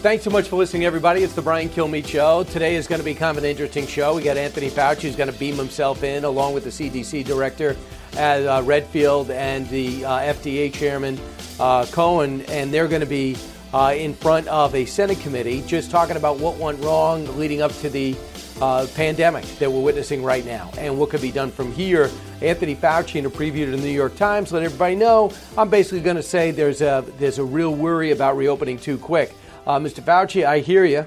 Thanks so much for listening, everybody. It's the Brian Kilmeade Show. Today is going to be kind of an interesting show. We got Anthony Fauci who's going to beam himself in, along with the CDC director at uh, Redfield and the uh, FDA chairman uh, Cohen, and they're going to be uh, in front of a Senate committee just talking about what went wrong leading up to the uh, pandemic that we're witnessing right now and what could be done from here. Anthony Fauci, in a preview to the New York Times, let everybody know I'm basically going to say there's a there's a real worry about reopening too quick. Uh, Mr. Fauci, I hear you.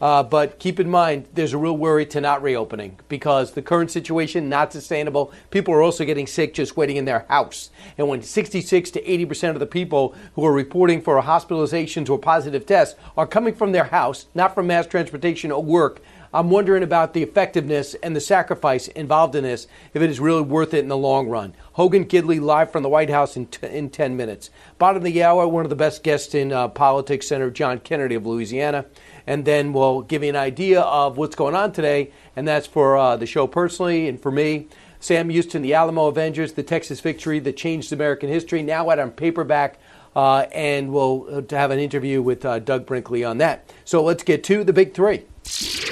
Uh, but keep in mind, there's a real worry to not reopening because the current situation not sustainable. People are also getting sick just waiting in their house. And when 66 to 80 percent of the people who are reporting for hospitalizations or positive tests are coming from their house, not from mass transportation or work, I'm wondering about the effectiveness and the sacrifice involved in this, if it is really worth it in the long run. Hogan Gidley live from the White House in, t- in 10 minutes. Bottom of the hour, one of the best guests in uh, politics, Senator John Kennedy of Louisiana. And then we'll give you an idea of what's going on today, and that's for uh, the show personally and for me. Sam Houston, the Alamo Avengers, the Texas victory that changed American history, now out on paperback. Uh, and we'll uh, have an interview with uh, Doug Brinkley on that. So let's get to the big three.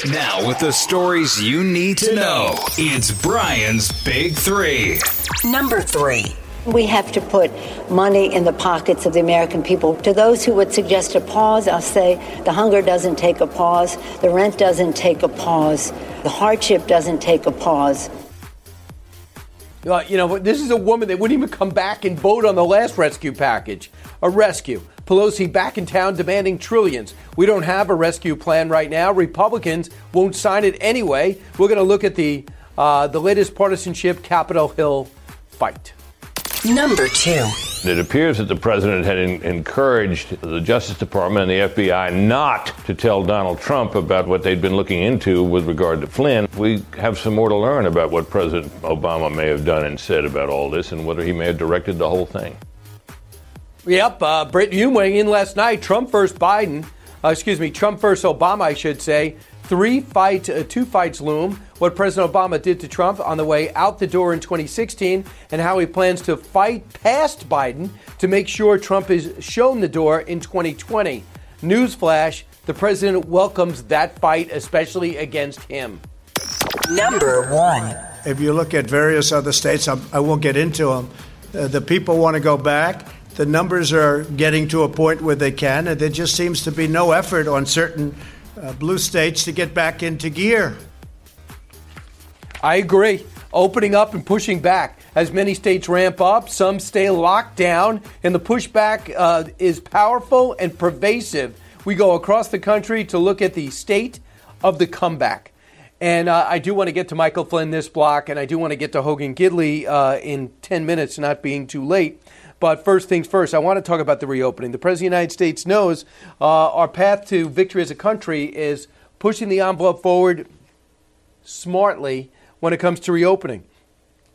Now, with the stories you need to know, it's Brian's Big Three. Number three. We have to put money in the pockets of the American people. To those who would suggest a pause, I'll say the hunger doesn't take a pause, the rent doesn't take a pause, the hardship doesn't take a pause. Uh, you know, this is a woman that wouldn't even come back and vote on the last rescue package. A rescue. Pelosi back in town demanding trillions. We don't have a rescue plan right now. Republicans won't sign it anyway. We're going to look at the uh, the latest partisanship Capitol Hill fight. Number two. It appears that the president had in- encouraged the Justice Department and the FBI not to tell Donald Trump about what they'd been looking into with regard to Flynn. We have some more to learn about what President Obama may have done and said about all this and whether he may have directed the whole thing. Yep, uh, Brit Hume weighing in last night. Trump versus Biden. Uh, excuse me, Trump versus Obama, I should say. Three fights, uh, two fights loom. What President Obama did to Trump on the way out the door in 2016, and how he plans to fight past Biden to make sure Trump is shown the door in 2020. Newsflash: the president welcomes that fight, especially against him. Number one. If you look at various other states, I, I won't get into them. Uh, the people want to go back. The numbers are getting to a point where they can, and there just seems to be no effort on certain uh, blue states to get back into gear. I agree. Opening up and pushing back. As many states ramp up, some stay locked down, and the pushback uh, is powerful and pervasive. We go across the country to look at the state of the comeback. And uh, I do want to get to Michael Flynn this block, and I do want to get to Hogan Gidley uh, in 10 minutes, not being too late. But first things first, I want to talk about the reopening. The President of the United States knows uh, our path to victory as a country is pushing the envelope forward smartly when it comes to reopening.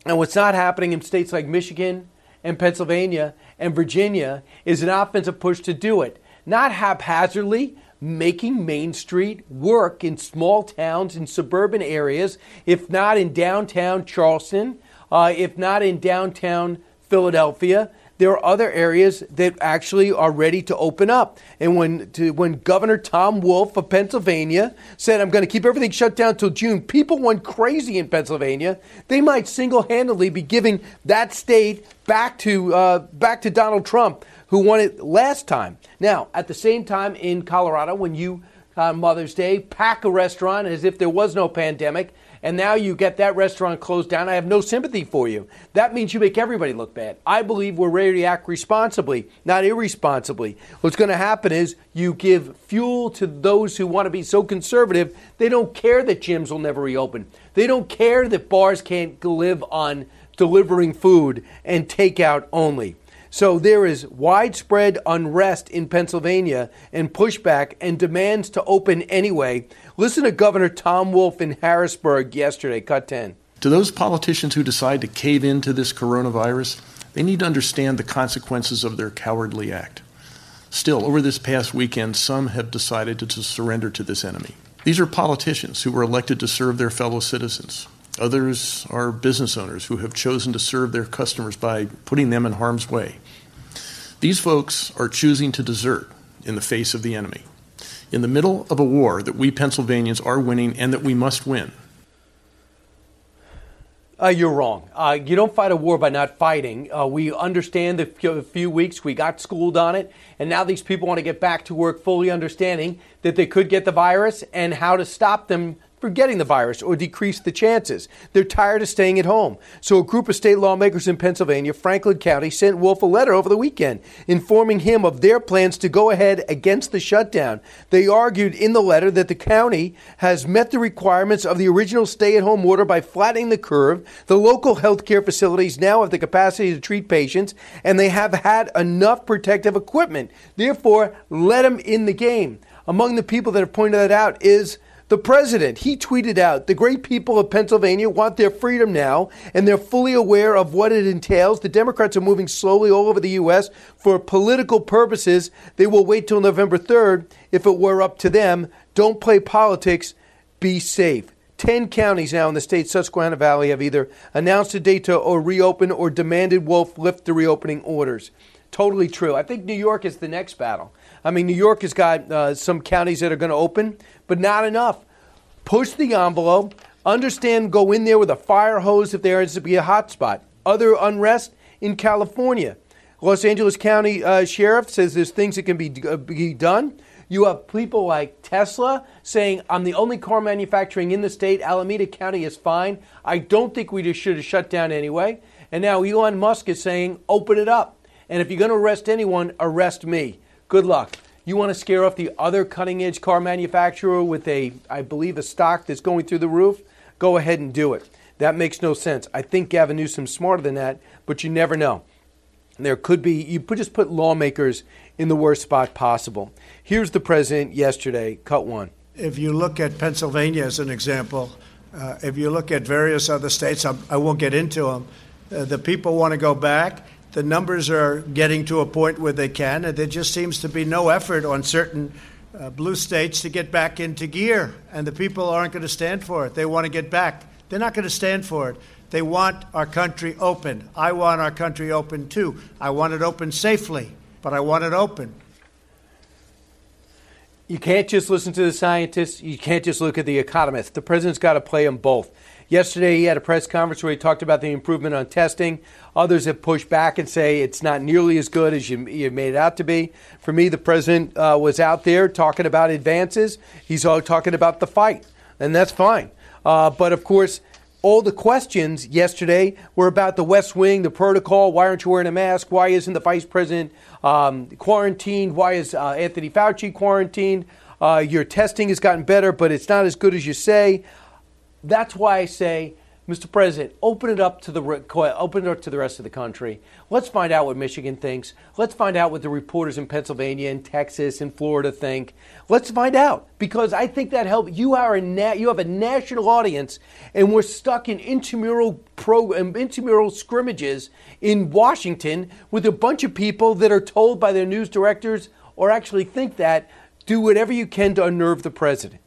And what's not happening in states like Michigan and Pennsylvania and Virginia is an offensive push to do it. Not haphazardly, making Main Street work in small towns in suburban areas, if not in downtown Charleston, uh, if not in downtown Philadelphia. There are other areas that actually are ready to open up. And when to, when Governor Tom Wolf of Pennsylvania said, "I'm going to keep everything shut down till June," people went crazy in Pennsylvania. They might single-handedly be giving that state back to uh, back to Donald Trump, who won it last time. Now, at the same time in Colorado, when you on Mother's Day pack a restaurant as if there was no pandemic and now you get that restaurant closed down. I have no sympathy for you. That means you make everybody look bad. I believe we're ready to act responsibly, not irresponsibly. What's going to happen is you give fuel to those who want to be so conservative, they don't care that gyms will never reopen. They don't care that bars can't live on delivering food and takeout only. So there is widespread unrest in Pennsylvania and pushback and demands to open anyway. Listen to Governor Tom Wolf in Harrisburg yesterday, cut 10. To those politicians who decide to cave into this coronavirus, they need to understand the consequences of their cowardly act. Still, over this past weekend, some have decided to surrender to this enemy. These are politicians who were elected to serve their fellow citizens. Others are business owners who have chosen to serve their customers by putting them in harm's way. These folks are choosing to desert in the face of the enemy. In the middle of a war that we Pennsylvanians are winning and that we must win, uh, you're wrong. Uh, you don't fight a war by not fighting. Uh, we understand the few, few weeks we got schooled on it, and now these people want to get back to work fully understanding that they could get the virus and how to stop them for getting the virus or decrease the chances. They're tired of staying at home. So, a group of state lawmakers in Pennsylvania, Franklin County, sent Wolf a letter over the weekend informing him of their plans to go ahead against the shutdown. They argued in the letter that the county has met the requirements of the original stay at home order by flattening the curve. The local health care facilities now have the capacity to treat patients, and they have had enough protective equipment. Therefore, let them in the game. Among the people that have pointed that out is the president, he tweeted out, the great people of Pennsylvania want their freedom now, and they're fully aware of what it entails. The Democrats are moving slowly all over the U.S. for political purposes. They will wait till November 3rd. If it were up to them, don't play politics, be safe. 10 counties now in the state Susquehanna Valley have either announced a date to or reopen or demanded Wolf lift the reopening orders. Totally true. I think New York is the next battle. I mean, New York has got uh, some counties that are going to open, but not enough. Push the envelope. Understand, go in there with a fire hose if there is to be a hot spot. Other unrest in California. Los Angeles County uh, Sheriff says there's things that can be, uh, be done. You have people like Tesla saying, I'm the only car manufacturing in the state. Alameda County is fine. I don't think we just should have shut down anyway. And now Elon Musk is saying, open it up. And if you're going to arrest anyone, arrest me. Good luck. You want to scare off the other cutting edge car manufacturer with a, I believe, a stock that's going through the roof? Go ahead and do it. That makes no sense. I think Gavin Newsom's smarter than that, but you never know. There could be, you put, just put lawmakers in the worst spot possible. Here's the president yesterday, cut one. If you look at Pennsylvania as an example, uh, if you look at various other states, I'm, I will not get into them, uh, the people want to go back the numbers are getting to a point where they can, and there just seems to be no effort on certain uh, blue states to get back into gear, and the people aren't going to stand for it. They want to get back. They're not going to stand for it. They want our country open. I want our country open too. I want it open safely, but I want it open. You can't just listen to the scientists. You can't just look at the economists. The president's got to play them both. Yesterday, he had a press conference where he talked about the improvement on testing. Others have pushed back and say it's not nearly as good as you, you made it out to be. For me, the president uh, was out there talking about advances. He's all talking about the fight, and that's fine. Uh, but of course, all the questions yesterday were about the West Wing, the protocol. Why aren't you wearing a mask? Why isn't the vice president um, quarantined? Why is uh, Anthony Fauci quarantined? Uh, your testing has gotten better, but it's not as good as you say. That's why I say, Mr. President, open it up to the open it up to the rest of the country. Let's find out what Michigan thinks. Let's find out what the reporters in Pennsylvania and Texas and Florida think. Let's find out because I think that helps. You are a na- you have a national audience, and we're stuck in intramural pro intramural scrimmages in Washington with a bunch of people that are told by their news directors or actually think that do whatever you can to unnerve the president.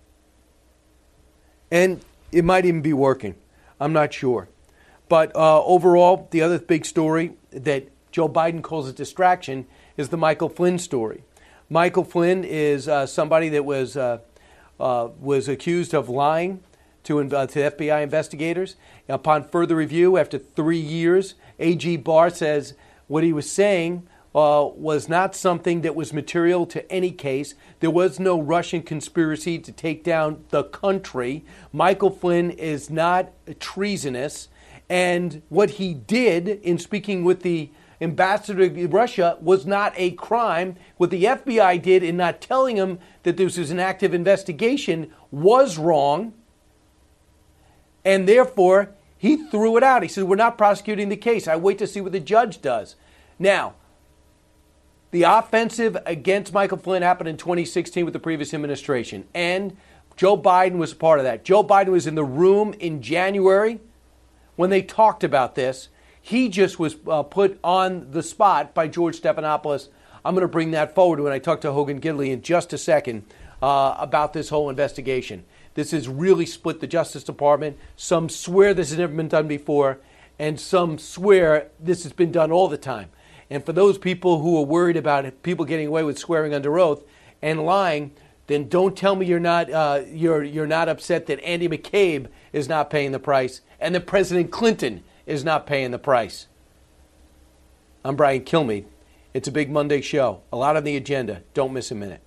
And it might even be working. I'm not sure. But uh, overall, the other big story that Joe Biden calls a distraction is the Michael Flynn story. Michael Flynn is uh, somebody that was, uh, uh was accused of lying to, uh, to FBI investigators. Upon further review, after three years, AG Barr says what he was saying uh, was not something that was material to any case. There was no Russian conspiracy to take down the country. Michael Flynn is not treasonous. And what he did in speaking with the ambassador to Russia was not a crime. What the FBI did in not telling him that this was an active investigation was wrong. And therefore, he threw it out. He said, We're not prosecuting the case. I wait to see what the judge does. Now, The offensive against Michael Flynn happened in 2016 with the previous administration, and Joe Biden was a part of that. Joe Biden was in the room in January when they talked about this. He just was uh, put on the spot by George Stephanopoulos. I'm going to bring that forward when I talk to Hogan Gidley in just a second uh, about this whole investigation. This has really split the Justice Department. Some swear this has never been done before, and some swear this has been done all the time. And for those people who are worried about people getting away with swearing under oath and lying, then don't tell me you're not uh, you're you're not upset that Andy McCabe is not paying the price and that President Clinton is not paying the price. I'm Brian Kilmeade. It's a big Monday show. A lot on the agenda. Don't miss a minute.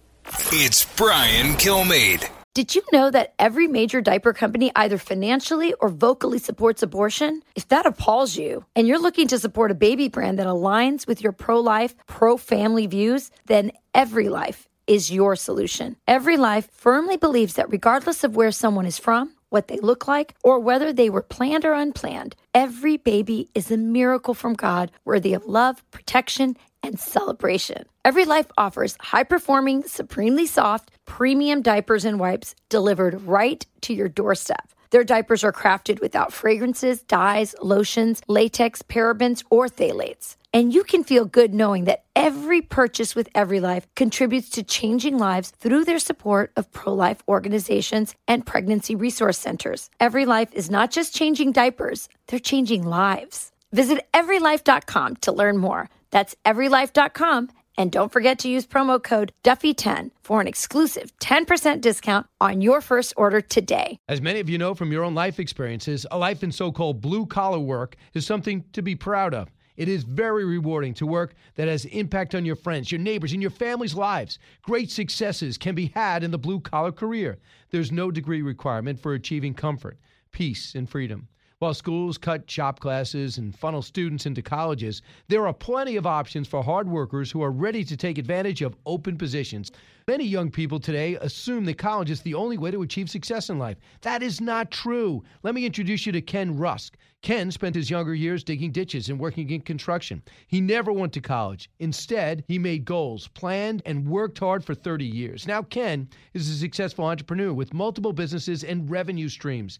It's Brian Kilmeade. Did you know that every major diaper company either financially or vocally supports abortion? If that appalls you and you're looking to support a baby brand that aligns with your pro life, pro family views, then Every Life is your solution. Every Life firmly believes that regardless of where someone is from, what they look like, or whether they were planned or unplanned, every baby is a miracle from God worthy of love, protection, and celebration. Every Life offers high performing, supremely soft, premium diapers and wipes delivered right to your doorstep. Their diapers are crafted without fragrances, dyes, lotions, latex, parabens, or phthalates. And you can feel good knowing that every purchase with Every Life contributes to changing lives through their support of pro life organizations and pregnancy resource centers. Every Life is not just changing diapers, they're changing lives. Visit everylife.com to learn more. That's everylife.com. And don't forget to use promo code Duffy10 for an exclusive 10% discount on your first order today. As many of you know from your own life experiences, a life in so called blue collar work is something to be proud of. It is very rewarding to work that has impact on your friends, your neighbors, and your family's lives. Great successes can be had in the blue collar career. There's no degree requirement for achieving comfort, peace, and freedom. While schools cut shop classes and funnel students into colleges, there are plenty of options for hard workers who are ready to take advantage of open positions. Many young people today assume that college is the only way to achieve success in life. That is not true. Let me introduce you to Ken Rusk. Ken spent his younger years digging ditches and working in construction. He never went to college. Instead, he made goals, planned, and worked hard for 30 years. Now, Ken is a successful entrepreneur with multiple businesses and revenue streams.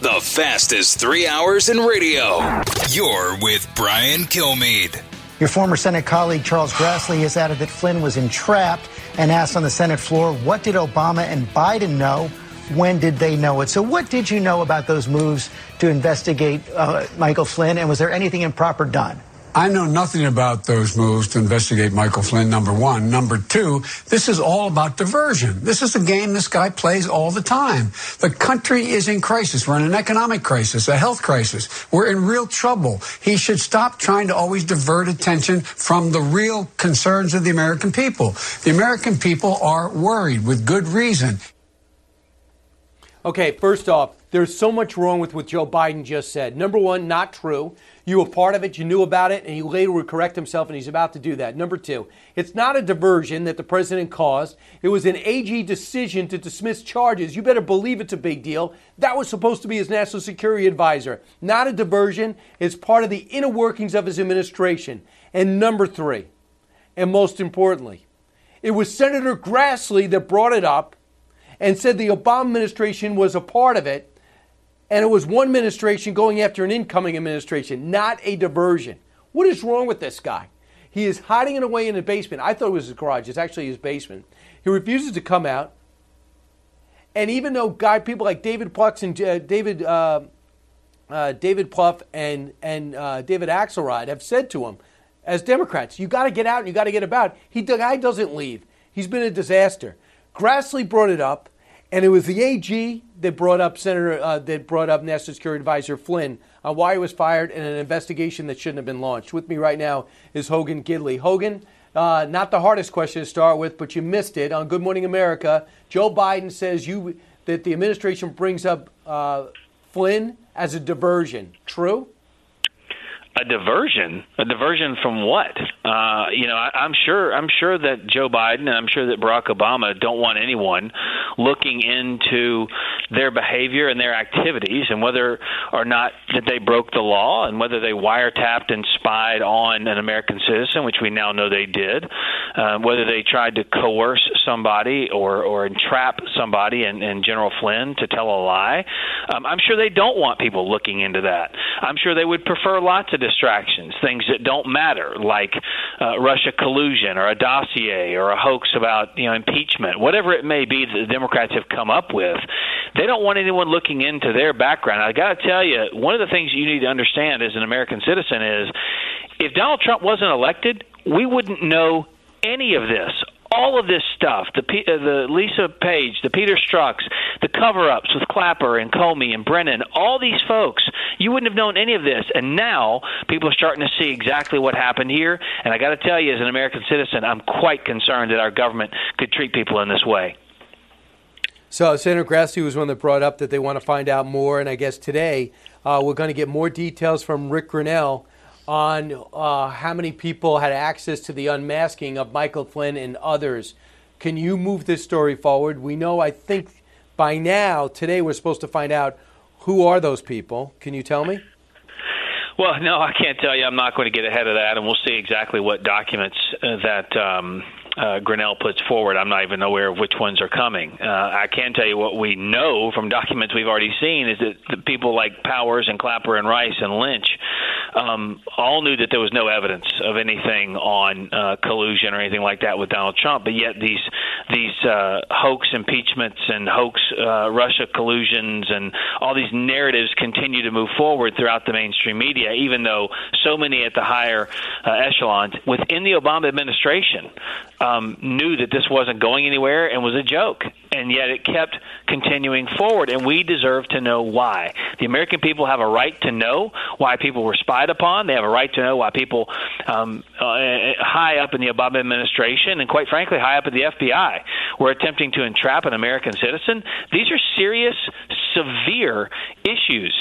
The fastest three hours in radio. You're with Brian Kilmeade. Your former Senate colleague Charles Grassley has added that Flynn was entrapped and asked on the Senate floor, what did Obama and Biden know? When did they know it? So, what did you know about those moves to investigate uh, Michael Flynn, and was there anything improper done? I know nothing about those moves to investigate Michael Flynn, number one. Number two, this is all about diversion. This is a game this guy plays all the time. The country is in crisis. We're in an economic crisis, a health crisis. We're in real trouble. He should stop trying to always divert attention from the real concerns of the American people. The American people are worried with good reason. Okay, first off, there's so much wrong with what Joe Biden just said. Number one, not true. You were part of it, you knew about it, and he later would correct himself, and he's about to do that. Number two, it's not a diversion that the president caused. It was an AG decision to dismiss charges. You better believe it's a big deal. That was supposed to be his national security advisor. Not a diversion. It's part of the inner workings of his administration. And number three, and most importantly, it was Senator Grassley that brought it up and said the Obama administration was a part of it and it was one administration going after an incoming administration, not a diversion. What is wrong with this guy? He is hiding it away in the basement. I thought it was his garage. It's actually his basement. He refuses to come out. And even though guy people like David Plux and uh, David uh, uh, David Plouffe and and uh, David Axelrod have said to him, as Democrats, you got to get out and you got to get about. He the guy doesn't leave. He's been a disaster. Grassley brought it up. And it was the AG that brought up Senator uh, that brought up National Security Advisor Flynn on why he was fired and an investigation that shouldn't have been launched. With me right now is Hogan Gidley. Hogan, Uh, not the hardest question to start with, but you missed it on Good Morning America. Joe Biden says you that the administration brings up uh, Flynn as a diversion. True? A diversion? A diversion from what? Uh, you know, I, I'm sure. I'm sure that Joe Biden and I'm sure that Barack Obama don't want anyone looking into their behavior and their activities, and whether or not that they broke the law, and whether they wiretapped and spied on an American citizen, which we now know they did, uh, whether they tried to coerce somebody or or entrap somebody, and, and General Flynn to tell a lie. Um, I'm sure they don't want people looking into that. I'm sure they would prefer lots of distractions, things that don't matter, like uh, Russia collusion or a dossier or a hoax about you know impeachment, whatever it may be that the Democrats have come up with. They don't want anyone looking into their background. I got to tell you, one of the things you need to understand as an American citizen is if Donald Trump wasn't elected, we wouldn't know any of this all of this stuff, the uh, the Lisa Page, the Peter Strzok's, the cover-ups with Clapper and Comey and Brennan, all these folks, you wouldn't have known any of this. And now people are starting to see exactly what happened here. And I got to tell you, as an American citizen, I'm quite concerned that our government could treat people in this way. So Senator Grassley was one that brought up that they want to find out more, and I guess today uh, we're going to get more details from Rick Grenell on uh, how many people had access to the unmasking of Michael Flynn and others. Can you move this story forward? We know, I think, by now, today, we're supposed to find out who are those people. Can you tell me? Well, no, I can't tell you. I'm not going to get ahead of that, and we'll see exactly what documents uh, that um, uh, Grenell puts forward. I'm not even aware of which ones are coming. Uh, I can tell you what we know from documents we've already seen is that the people like Powers and Clapper and Rice and Lynch um, all knew that there was no evidence of anything on uh, collusion or anything like that with Donald Trump. But yet these these uh, hoax impeachments and hoax uh, Russia collusions and all these narratives continue to move forward throughout the mainstream media, even though so many at the higher uh, echelons within the Obama administration um, knew that this wasn't going anywhere and was a joke, and yet it kept continuing forward. And we deserve to know why. The American people have a right to know why people were spied upon. They have a right to know why people um, uh, high up in the Obama administration and, quite frankly, high up at the FBI were attempting to entrap an American citizen. These are serious, severe issues,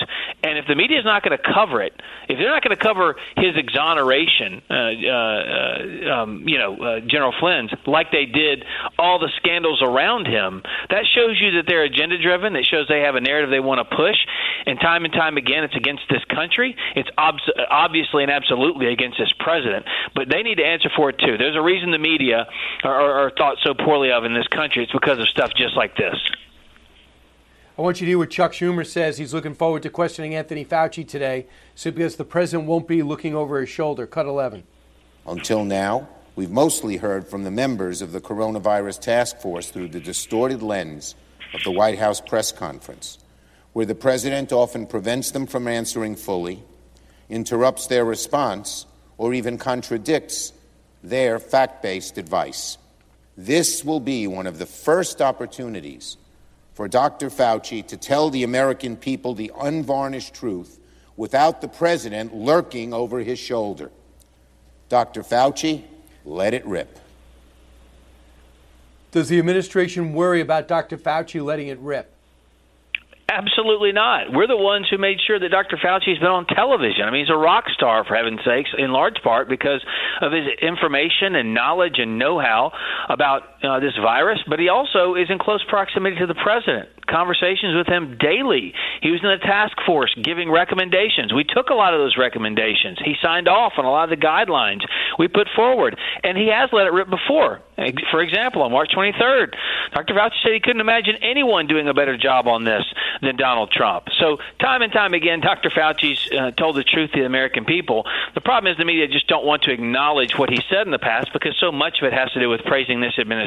and if the media is not going to cover it, if they're not going to cover his exoneration, uh, uh, um, you know, uh, General Flynn's, like they did all the scandals around him, that shows you that they're agenda driven. It shows they have a narrative they want to push. And time and time again, it's against this country. It's ob- obviously and absolutely against this president. But they need to answer for it too. There's a reason the media are, are thought so poorly of in this country. It's because of stuff just like this. I want you to hear what Chuck Schumer says. He's looking forward to questioning Anthony Fauci today, so because the president won't be looking over his shoulder. Cut 11. Until now, We've mostly heard from the members of the coronavirus task force through the distorted lens of the White House press conference, where the president often prevents them from answering fully, interrupts their response, or even contradicts their fact based advice. This will be one of the first opportunities for Dr. Fauci to tell the American people the unvarnished truth without the president lurking over his shoulder. Dr. Fauci, let it rip. Does the administration worry about Dr. Fauci letting it rip? Absolutely not. We're the ones who made sure that Dr. Fauci's been on television. I mean, he's a rock star, for heaven's sakes, in large part because of his information and knowledge and know how about uh, this virus, but he also is in close proximity to the president. Conversations with him daily. He was in the task force giving recommendations. We took a lot of those recommendations. He signed off on a lot of the guidelines we put forward, and he has let it rip before. For example, on March 23rd, Dr. Fauci said he couldn't imagine anyone doing a better job on this than Donald Trump. So, time and time again, Dr. Fauci's uh, told the truth to the American people. The problem is the media just don't want to acknowledge what he said in the past because so much of it has to do with praising this administration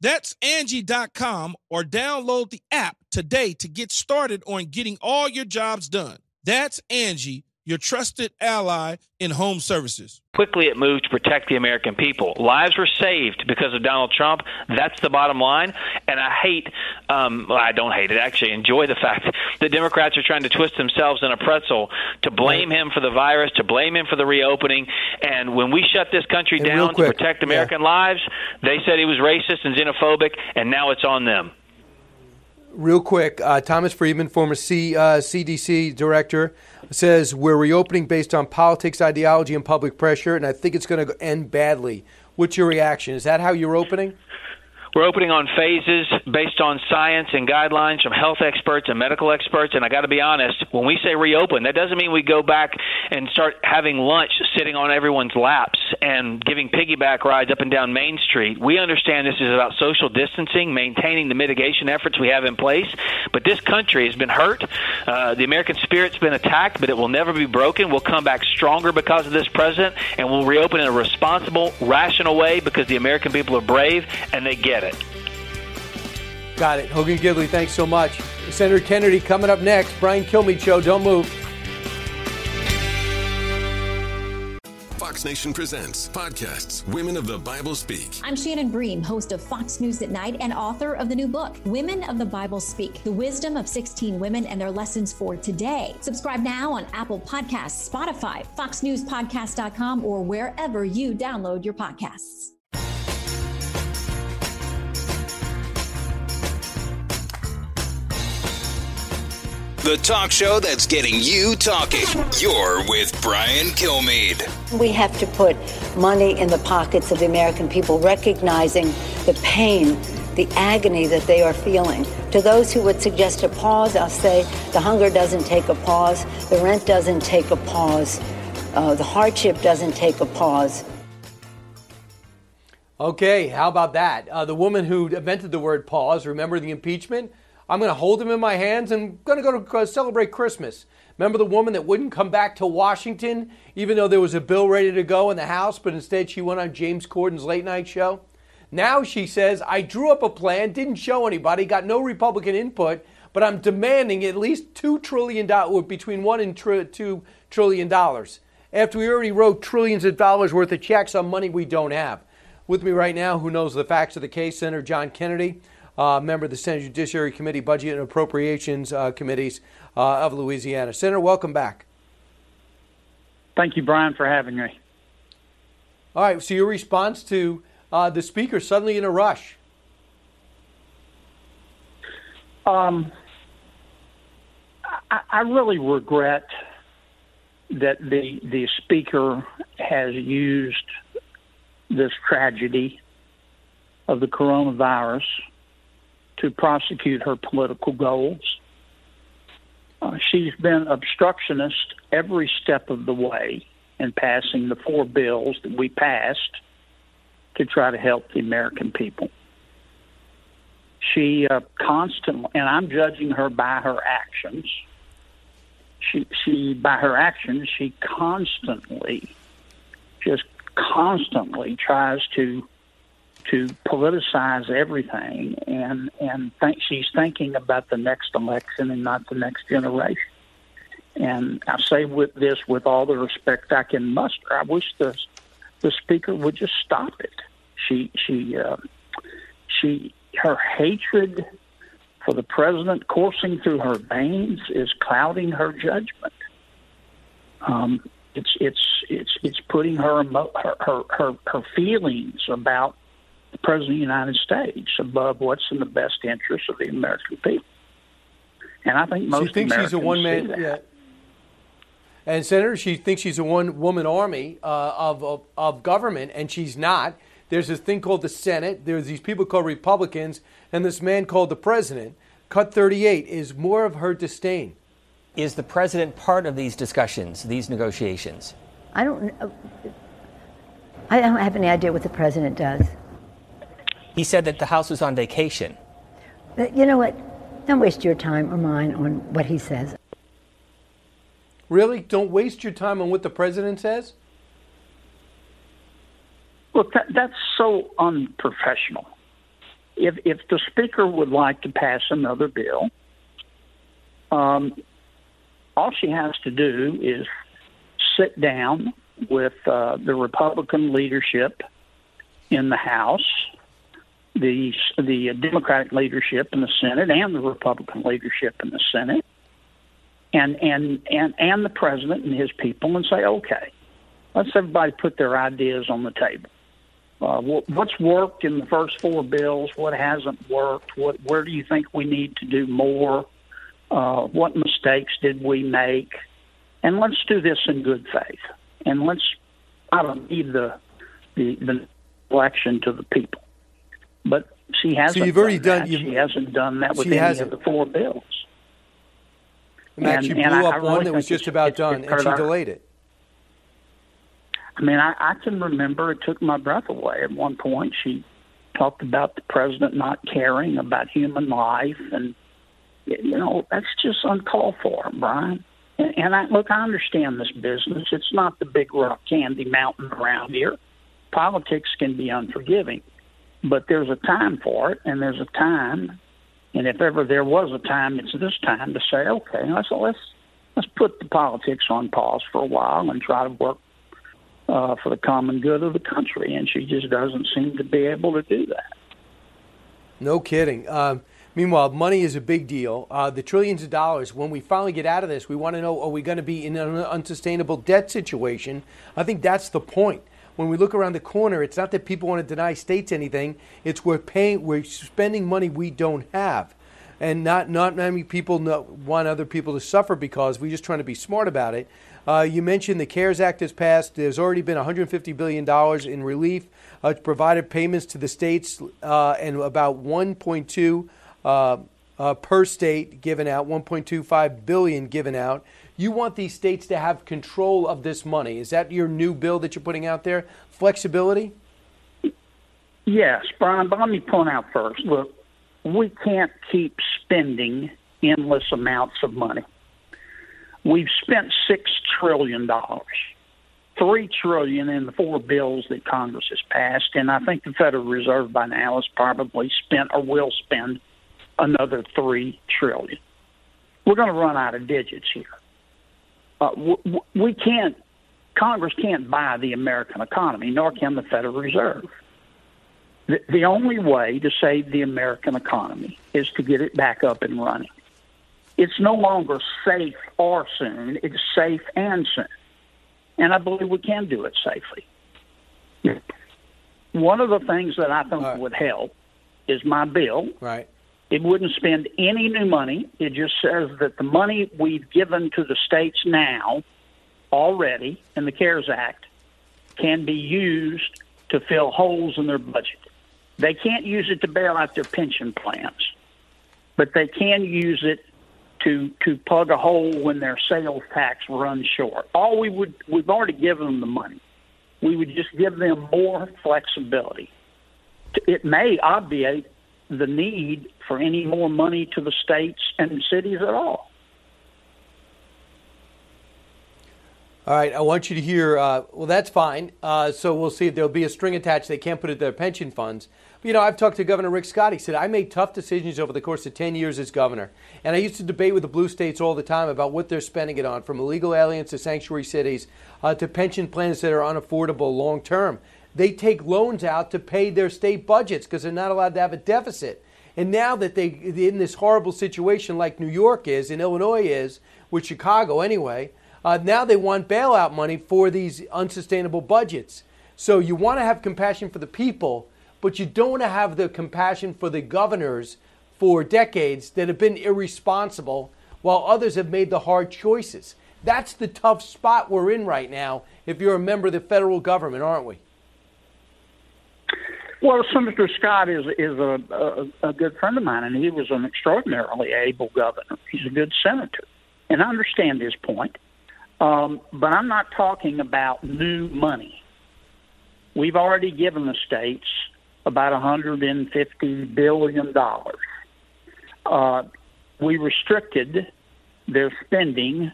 That's Angie.com or download the app today to get started on getting all your jobs done. That's Angie your trusted ally in home services. Quickly, it moved to protect the American people. Lives were saved because of Donald Trump. That's the bottom line. And I hate, um, well, I don't hate it, actually enjoy the fact that Democrats are trying to twist themselves in a pretzel to blame him for the virus, to blame him for the reopening. And when we shut this country And down real to protect American lives, they said he was racist and xenophobic, and now it's on them. Real quick, uh, Thomas Frieden, former C, uh, CDC director, says we're reopening based on politics, ideology, and public pressure, and I think it's going to end badly. What's your reaction? Is that how you're opening? We're opening on phases based on science and guidelines from health experts and medical experts. And I got to be honest, when we say reopen, that doesn't mean we go back and start having lunch sitting on everyone's laps and giving piggyback rides up and down Main Street. We understand this is about social distancing, maintaining the mitigation efforts we have in place. But this country has been hurt. Uh, the American spirit's been attacked, but it will never be broken. We'll come back stronger because of this president, and we'll reopen in a responsible, rational way because the American people are brave and they get it. Got it. Hogan Gidley, thanks so much. Senator Kennedy coming up next. Brian Kilmeade Show. Don't move. Fox Nation presents podcasts Women of the Bible Speak. I'm Shannon Bream, host of Fox News at Night and author of the new book, Women of the Bible Speak The Wisdom of 16 Women and Their Lessons for Today. Subscribe now on Apple Podcasts, Spotify, FoxNewsPodcast.com, or wherever you download your podcasts. The talk show that's getting you talking. You're with Brian Kilmeade. We have to put money in the pockets of the American people, recognizing the pain, the agony that they are feeling. To those who would suggest a pause, I'll say the hunger doesn't take a pause, the rent doesn't take a pause, uh, the hardship doesn't take a pause. Okay, how about that? Uh, the woman who invented the word pause, remember the impeachment? I'm going to hold them in my hands and going to go to uh, celebrate Christmas. Remember the woman that wouldn't come back to Washington even though there was a bill ready to go in the House, but instead she went on James Corden's late night show? Now she says, I drew up a plan, didn't show anybody, got no Republican input, but I'm demanding at least $2 trillion, between 1 and tr- $2 trillion. After we already wrote trillions of dollars worth of checks on money we don't have. With me right now, who knows the facts of the case, Senator John Kennedy, uh, member of the Senate Judiciary Committee, Budget and Appropriations uh, Committees uh, of Louisiana. Senator, welcome back. Thank you, Brian, for having me. All right, so your response to uh, the Speaker suddenly in a rush? Um, I, I really regret that the the Speaker has used this tragedy of the coronavirus to prosecute her political goals. Uh, she's been obstructionist every step of the way in passing the four bills that we passed to try to help the American people. She uh, constantly, and I'm judging her by her actions. She, she, by her actions, she constantly, just constantly tries to to politicize everything and and think she's thinking about the next election and not the next generation. And I say with this with all the respect I can muster, I wish the the speaker would just stop it. She she uh, she her hatred for the president coursing through her veins is clouding her judgment. Um, it's it's it's it's putting her, emo- her her her her feelings about president of the United States above what's in the best interest of the American people. And I think most she thinks Americans she's a one man. Yeah. And Senator, she thinks she's a one woman army uh, of, of of government, and she's not. There's this thing called the Senate. There's these people called Republicans, and this man called the president. Cut 38 is more of her disdain. Is the president part of these discussions, these negotiations? I don't. uh, I don't have any idea what the president does. He said that the House was on vacation. But you know what? Don't waste your time or mine on what he says. Really? Don't waste your time on what the president says? Look, that, that's so unprofessional. If if the speaker would like to pass another bill, um, all she has to do is sit down with uh, the Republican leadership in the House, the the Democratic leadership in the Senate, and the Republican leadership in the Senate, and and and and the president and his people, and say, okay, let's everybody put their ideas on the table. Uh, what, what's worked in the first four bills? What hasn't worked? What where do you think we need to do more? Uh, what mistakes did we make? And let's do this in good faith. And let's I don't need the the, the election to the people. But she hasn't. So you've already done. done- that. you've- she hasn't done that with any hasn't. of the four bills. Max, she blew and I- up I one really that was just about done, and she delayed it. I mean, I, I can remember it took my breath away. At one point, she talked about the president not caring about human life, and you know that's just uncalled for, Brian. And, and I look, I understand this business. It's not the big rock candy mountain around here. Politics can be unforgiving, but there's a time for it, and there's a time. And if ever there was a time, it's this time to say, okay, let's let's let's put the politics on pause for a while and try to work uh, for the common good of the country, and she just doesn't seem to be able to do that. No kidding. Um, meanwhile, money is a big deal. Uh, the trillions of dollars. When we finally get out of this, we want to know: Are we going to be in an unsustainable debt situation? I think that's the point. When we look around the corner, it's not that people want to deny states anything. It's we're paying, we're spending money we don't have, and not not many people know, want other people to suffer because we're just trying to be smart about it. Uh, you mentioned the CARES Act has passed. There's already been 150 billion dollars in relief uh, provided payments to the states, uh, and about 1.2 uh, uh, per state given out, 1.25 billion given out. You want these states to have control of this money. Is that your new bill that you're putting out there? Flexibility? Yes, Brian, but let me point out first look, we can't keep spending endless amounts of money. We've spent $6 trillion, 3 trillion in the four bills that Congress has passed, and I think the Federal Reserve by now has probably spent or will spend another 3 trillion. We're going to run out of digits here. Uh, w- we can't, Congress can't buy the American economy, nor can the Federal Reserve. The, the only way to save the American economy is to get it back up and running. It's no longer safe or soon, it's safe and soon. And I believe we can do it safely. One of the things that I think would help is my bill. Right. It wouldn't spend any new money. It just says that the money we've given to the states now already in the CARES Act can be used to fill holes in their budget. They can't use it to bail out their pension plans, but they can use it to to plug a hole when their sales tax runs short. All we would we've already given them the money. We would just give them more flexibility. It may obviate the need for any more money to the states and cities at all. All right, I want you to hear. Uh, well, that's fine. Uh, so we'll see if there'll be a string attached. They can't put it in their pension funds. But, you know, I've talked to Governor Rick Scott. He said, I made tough decisions over the course of 10 years as governor. And I used to debate with the blue states all the time about what they're spending it on, from illegal aliens to sanctuary cities uh, to pension plans that are unaffordable long term. They take loans out to pay their state budgets because they're not allowed to have a deficit. And now that they in this horrible situation like New York is, and Illinois is, with Chicago anyway, uh, now they want bailout money for these unsustainable budgets. So you want to have compassion for the people, but you don't want to have the compassion for the governors for decades that have been irresponsible while others have made the hard choices. That's the tough spot we're in right now if you're a member of the federal government, aren't we? Well, Senator Scott is is a, a, a good friend of mine, and he was an extraordinarily able governor. He's a good senator, and I understand his point. Um, but I'm not talking about new money. We've already given the states about 150 billion dollars. Uh, we restricted their spending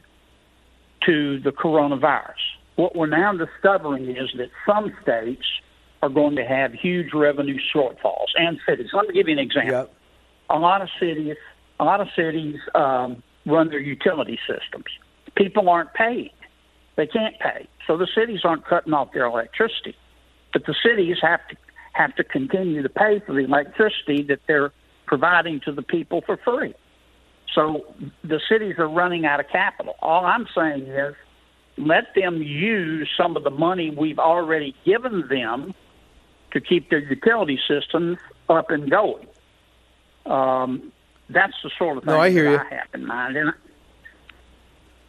to the coronavirus. What we're now discovering is that some states are going to have huge revenue shortfalls and cities. Let me give you an example. Yep. A lot of cities, a lot of cities um, run their utility systems. People aren't paying; they can't pay, so the cities aren't cutting off their electricity. But the cities have to have to continue to pay for the electricity that they're providing to the people for free. So the cities are running out of capital. All I'm saying is let them use some of the money we've already given them to keep their utility systems up and going. Um, that's the sort of thing no, I hear that you. I have in mind. And,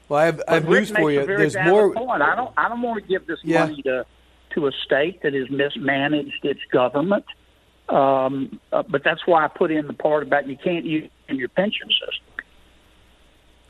well, I have, I have news for you. There's more. Point. I don't. I don't want to give this Yeah. money to to a state that has mismanaged its government. Um, uh, but that's why I put in the part about you can't use it in your pension system.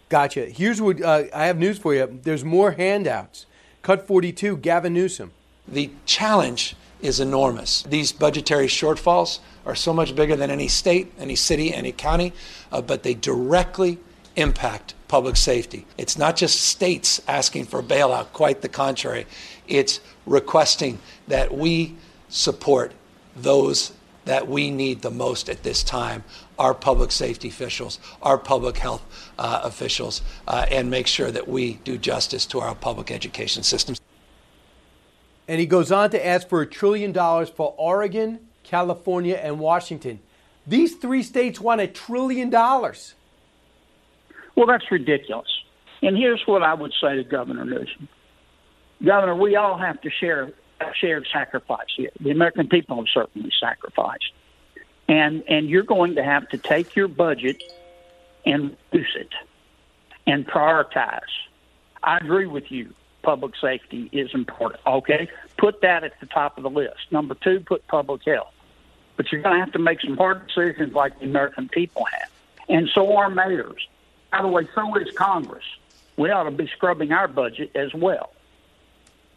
Gotcha. Here's what uh, I have news for you. There's more handouts. Cut 42, Gavin Newsom. The challenge is enormous. These budgetary shortfalls are so much bigger than any state, any city, any county, uh, but they directly impact public safety. It's not just states asking for bailout, quite the contrary. It's requesting that we support those that we need the most at this time our public safety officials, our public health uh, officials, uh, and make sure that we do justice to our public education systems. And he goes on to ask for a trillion dollars for Oregon, California, and Washington. These three states want a trillion dollars. Well, that's ridiculous. And here's what I would say to Governor Newsom. Governor, we all have to share a shared sacrifice here. The American people have certainly sacrificed. And and you're going to have to take your budget and reduce it and prioritize. I agree with you. Public safety is important. Okay? Put that at the top of the list. Number two, put public health. But you're going to have to make some hard decisions like the American people have. And so are mayors. By the way, so is Congress. We ought to be scrubbing our budget as well.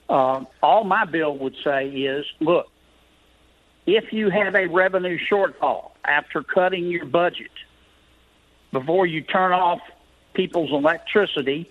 Uh, all my bill would say is look, if you have a revenue shortfall after cutting your budget, before you turn off people's electricity,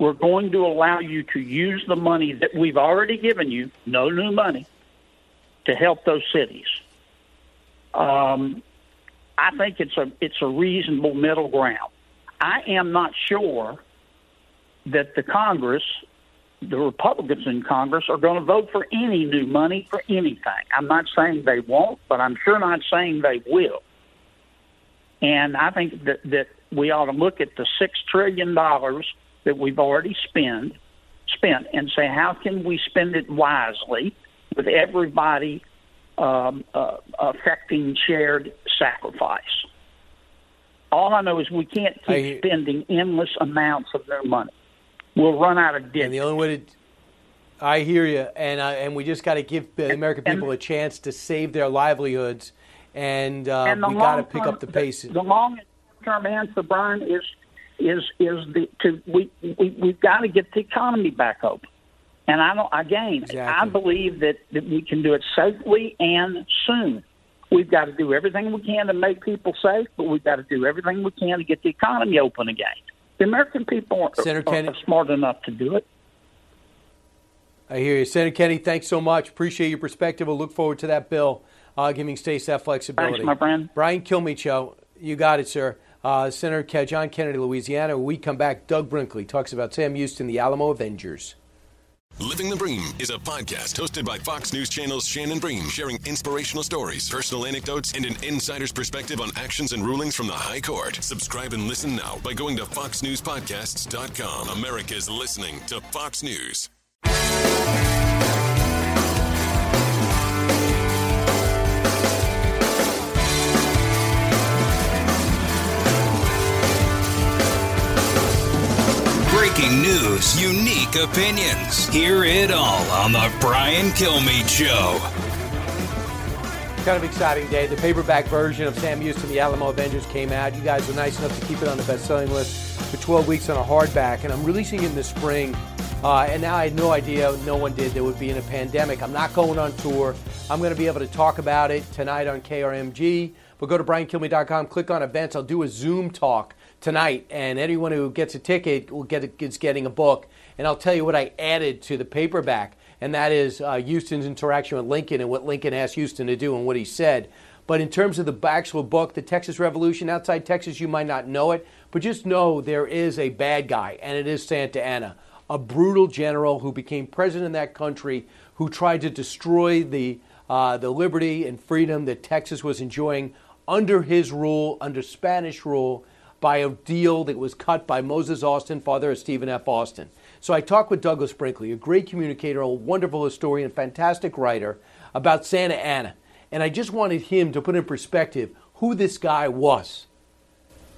We're going to allow you to use the money that we've already given you, no new money, to help those cities. Um, I think it's a it's a reasonable middle ground. I am not sure that the Congress, the Republicans in Congress, are going to vote for any new money for anything. I'm not saying they won't, but I'm sure not saying they will. And I think that that we ought to look at the six trillion dollars that we've already spent spent and say how can we spend it wisely with everybody um, uh, affecting shared sacrifice. All I know is we can't keep spending endless amounts of their money. We'll run out of debt. And the only way to I hear you, and I, and we just got to give the American people a chance to save their livelihoods, and, uh, and the we got to pick up the pace. The, the long term answer, Brian, is is is the to we, we we've got to get the economy back open. And I don't again, I believe that, that we can do it safely and soon. We've got to do everything we can to make people safe, but we've got to do everything we can to get the economy open again. The American people are, Senator are, Kennedy. are smart enough to do it. I hear you. Senator Kennedy, thanks so much. Appreciate your perspective. We'll look forward to that bill uh, giving states that flexibility. Thanks, my friend. Brian Kilmeade, you got it, sir. Uh, Senator John Kennedy, Louisiana. When we come back, Doug Brinkley talks about Sam Houston, the Alamo Avengers. Living the Bream is a podcast hosted by Fox News Channel's Shannon Bream, sharing inspirational stories, personal anecdotes, and an insider's perspective on actions and rulings from the High Court. Subscribe and listen now by going to foxnewspodcasts.com. America's listening to Fox News. Breaking news, unique opinions. Hear it all on The Brian Kilmeade Show. Kind of exciting day. The paperback version of Sam Houston, The Alamo Avengers came out. You guys were nice enough to keep it on the best-selling list for 12 weeks on a hardback, and I'm releasing it in the spring. Uh, and now I had no idea, no one did, there would be in a pandemic. I'm not going on tour. I'm going to be able to talk about it tonight on KRMG. But go to briankilmeade.com, click on events. I'll do a Zoom talk tonight, and anyone who gets a ticket will get a, is getting a book. And I'll tell you what I added to the paperback, and that is uh, Houston's interaction with Lincoln and what Lincoln asked Houston to do and what he said. But in terms of the actual book, The Texas Revolution, outside Texas, you might not know it, but just know there is a bad guy, and it is Santa Anna, a brutal general who became president of that country, who tried to destroy the, uh, the liberty and freedom that Texas was enjoying under his rule, under Spanish rule, by a deal that was cut by Moses Austin, father of Stephen F. Austin. So I talked with Douglas Brinkley, a great communicator, a wonderful historian, fantastic writer, about Santa Anna. And I just wanted him to put in perspective who this guy was.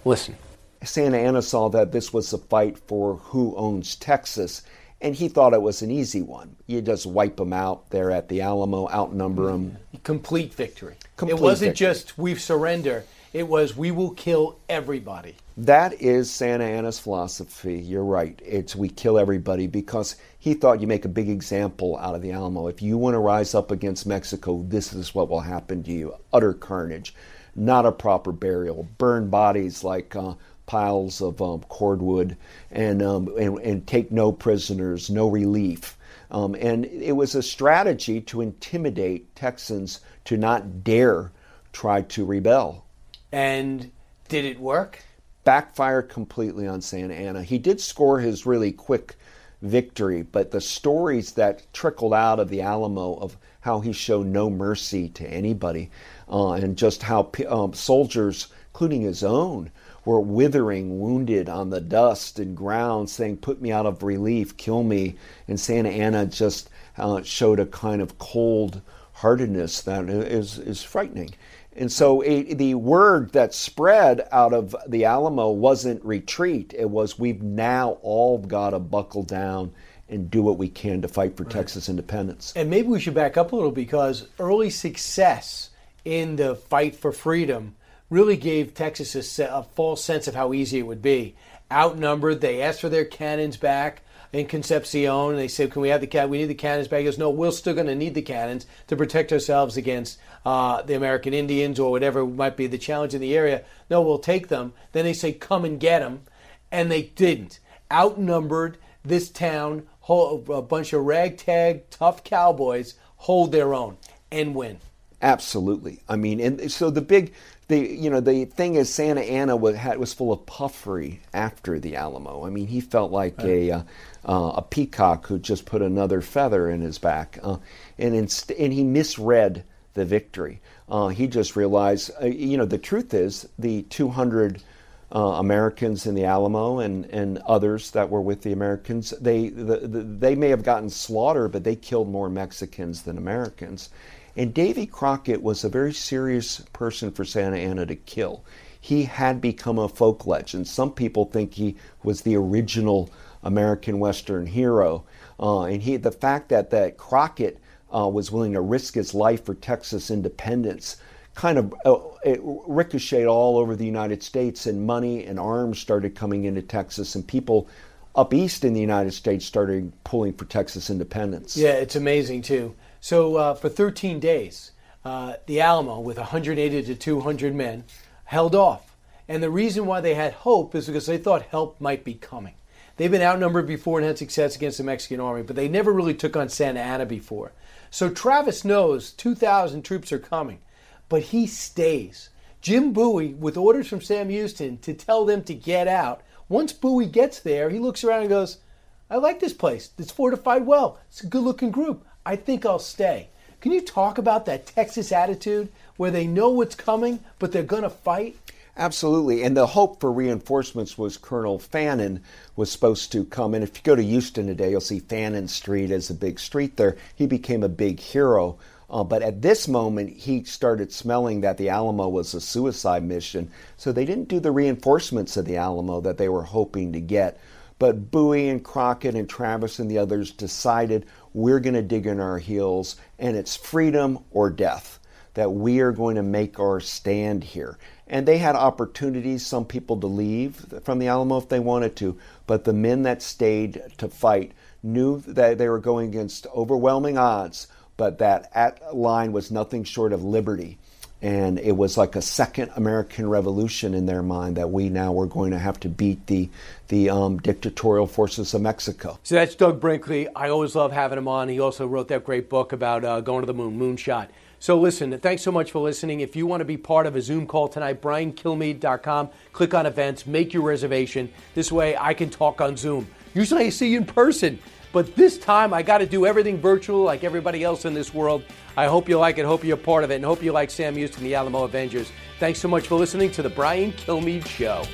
Listen. Santa Anna saw that this was a fight for who owns Texas, and he thought it was an easy one. You just wipe them out there at the Alamo, outnumber them. Complete victory. Complete it wasn't victory. just we surrender, it was we will kill everybody. That is Santa Anna's philosophy. You're right. It's we kill everybody because he thought you make a big example out of the Alamo. If you want to rise up against Mexico, this is what will happen to you. Utter carnage, not a proper burial, burn bodies like uh, piles of um, cordwood, and, um, and and take no prisoners, no relief. Um, and it was a strategy to intimidate Texans to not dare try to rebel. And did it work? backfired completely on Santa Anna. He did score his really quick victory, but the stories that trickled out of the Alamo of how he showed no mercy to anybody uh, and just how um, soldiers, including his own, were withering, wounded on the dust and ground, saying, Put me out of relief, kill me. And Santa Anna just uh, showed a kind of cold heartedness that is, is frightening. And so a, the word that spread out of the Alamo wasn't retreat. It was we've now all got to buckle down and do what we can to fight for Texas independence. And maybe we should back up a little because early success in the fight for freedom really gave Texas a, a false sense of how easy it would be. Outnumbered, they asked for their cannons back in Concepcion. And they said, "Can we have the can? We need the cannons back." He goes, "No, we're still going to need the cannons to protect ourselves against uh, the American Indians or whatever might be the challenge in the area. No, we'll take them." Then they say, "Come and get them," and they didn't. Outnumbered, this town, whole, a bunch of ragtag, tough cowboys hold their own and win. Absolutely. I mean, and so the big, the you know, the thing is, Santa Anna was had, was full of puffery after the Alamo. I mean, he felt like a uh, uh, a peacock who just put another feather in his back, uh, and inst- and he misread the victory. Uh, he just realized, uh, you know, the truth is the 200 uh, Americans in the Alamo and, and others that were with the Americans, they the, the, they may have gotten slaughtered, but they killed more Mexicans than Americans. And Davy Crockett was a very serious person for Santa Anna to kill. He had become a folk legend. Some people think he was the original American Western hero. Uh, and he, the fact that, that Crockett uh, was willing to risk his life for Texas independence kind of uh, ricocheted all over the United States, and money and arms started coming into Texas, and people up east in the United States started pulling for Texas independence. Yeah, it's amazing too. So uh, for 13 days, uh, the Alamo with 180 to 200 men held off. And the reason why they had hope is because they thought help might be coming. They've been outnumbered before and had success against the Mexican army, but they never really took on Santa Anna before. So Travis knows 2,000 troops are coming, but he stays. Jim Bowie, with orders from Sam Houston to tell them to get out, once Bowie gets there, he looks around and goes, I like this place. It's fortified well. It's a good looking group. I think I'll stay. Can you talk about that Texas attitude where they know what's coming, but they're going to fight? Absolutely. And the hope for reinforcements was Colonel Fannin was supposed to come. And if you go to Houston today, you'll see Fannin Street as a big street there. He became a big hero. Uh, but at this moment, he started smelling that the Alamo was a suicide mission. So they didn't do the reinforcements of the Alamo that they were hoping to get. But Bowie and Crockett and Travis and the others decided we're going to dig in our heels and it's freedom or death that we are going to make our stand here. And they had opportunities, some people to leave from the Alamo if they wanted to, but the men that stayed to fight knew that they were going against overwhelming odds, but that at line was nothing short of liberty. And it was like a second American Revolution in their mind that we now were going to have to beat the the um, dictatorial forces of Mexico. So that's Doug Brinkley. I always love having him on. He also wrote that great book about uh, going to the moon, Moonshot. So listen, thanks so much for listening. If you want to be part of a Zoom call tonight, briankilmeade.com, click on events, make your reservation. This way I can talk on Zoom. Usually I see you in person, but this time I got to do everything virtual like everybody else in this world. I hope you like it, hope you're part of it, and hope you like Sam Houston, the Alamo Avengers. Thanks so much for listening to the Brian Kilmeade Show.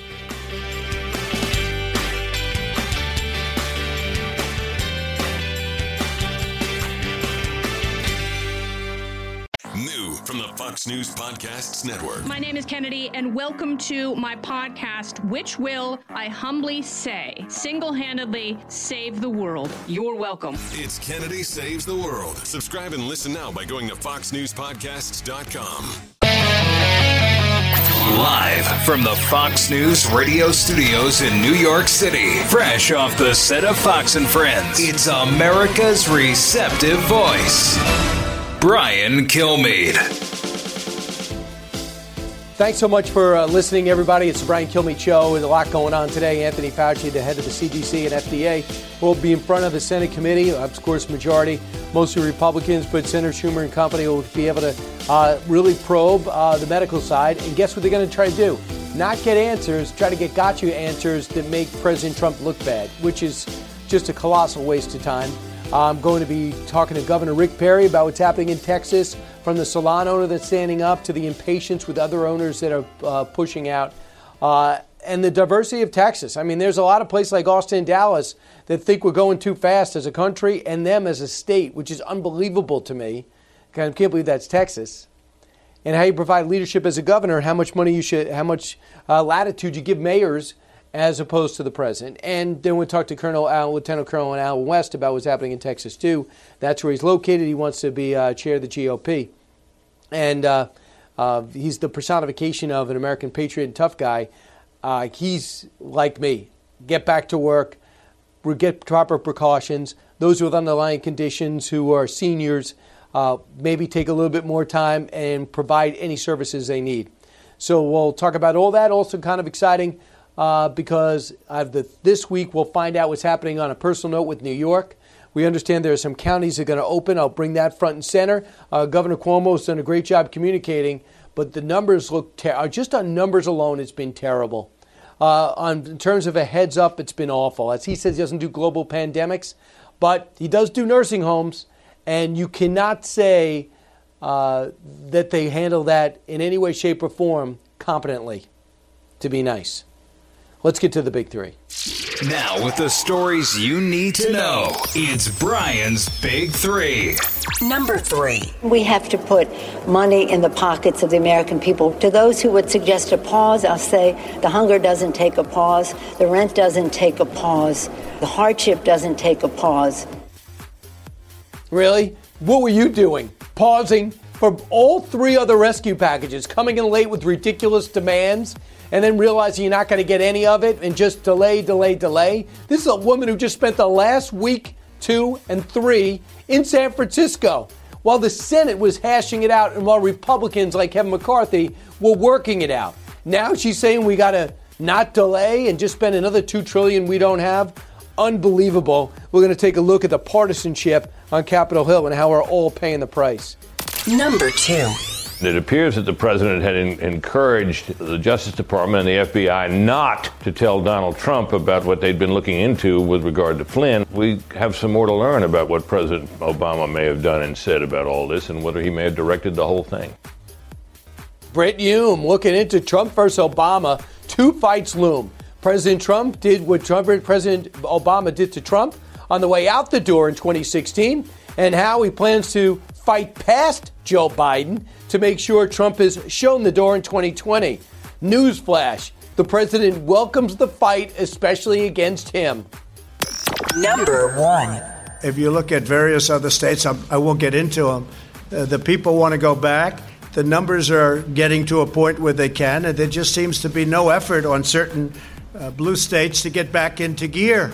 From the Fox News Podcasts Network. My name is Kennedy, and welcome to my podcast, which will, I humbly say, single handedly save the world. You're welcome. It's Kennedy Saves the World. Subscribe and listen now by going to foxnewspodcasts.com. Live from the Fox News radio studios in New York City, fresh off the set of Fox and Friends, it's America's receptive voice, Brian Kilmeade. Thanks so much for uh, listening, everybody. It's the Brian Kilmeade Show. There's a lot going on today. Anthony Fauci, the head of the CDC and FDA, will be in front of the Senate committee, of course, majority, mostly Republicans, but Senator Schumer and company will be able to uh, really probe uh, the medical side. And guess what they're going to try to do? Not get answers, try to get gotcha answers that make President Trump look bad, which is just a colossal waste of time. I'm going to be talking to Governor Rick Perry about what's happening in Texas, from the salon owner that's standing up to the impatience with other owners that are uh, pushing out, uh, and the diversity of Texas. I mean, there's a lot of places like Austin Dallas that think we're going too fast as a country and them as a state, which is unbelievable to me. I can't believe that's Texas. And how you provide leadership as a governor, how much money you should, how much uh, latitude you give mayors as opposed to the president. And then we talked to Colonel Al, Lieutenant Colonel Al West about what's happening in Texas too. That's where he's located. He wants to be uh, chair of the GOP, and uh, uh, he's the personification of an American patriot and tough guy. Uh, he's like me. Get back to work. Get proper precautions. Those with underlying conditions who are seniors, uh, maybe take a little bit more time and provide any services they need. So we'll talk about all that. Also, kind of exciting uh, because the, this week we'll find out what's happening on a personal note with New York. We understand there are some counties that are going to open. I'll bring that front and center. Uh, Governor Cuomo's done a great job communicating, but the numbers look ter- uh, just on numbers alone, it's been terrible. Uh, on in terms of a heads up, it's been awful. As he says, he doesn't do global pandemics, but he does do nursing homes, and you cannot say uh, that they handle that in any way, shape, or form competently. To be nice. Let's get to the big three. Now, with the stories you need to know, it's Brian's Big Three. Number three. We have to put money in the pockets of the American people. To those who would suggest a pause, I'll say the hunger doesn't take a pause, the rent doesn't take a pause, the hardship doesn't take a pause. Really? What were you doing? Pausing for all three other rescue packages, coming in late with ridiculous demands? And then realizing you're not going to get any of it and just delay, delay, delay. This is a woman who just spent the last week, two, and three in San Francisco. while the Senate was hashing it out and while Republicans like Kevin McCarthy were working it out. Now she's saying we got to not delay and just spend another 2 trillion we don't have. Unbelievable. We're going to take a look at the partisanship on Capitol Hill and how we're all paying the price. Number 2. It appears that the president had in, encouraged the Justice Department and the FBI not to tell Donald Trump about what they'd been looking into with regard to Flynn. We have some more to learn about what President Obama may have done and said about all this and whether he may have directed the whole thing. Brit Hume looking into Trump versus Obama. Two fights loom. President Trump did what Trump, President Obama did to Trump on the way out the door in 2016, and how he plans to fight past Joe Biden to make sure Trump is shown the door in 2020. Newsflash the president welcomes the fight, especially against him. Number one. If you look at various other states, I'm, I will not get into them. Uh, the people want to go back. The numbers are getting to a point where they can, and there just seems to be no effort on certain uh, blue states to get back into gear.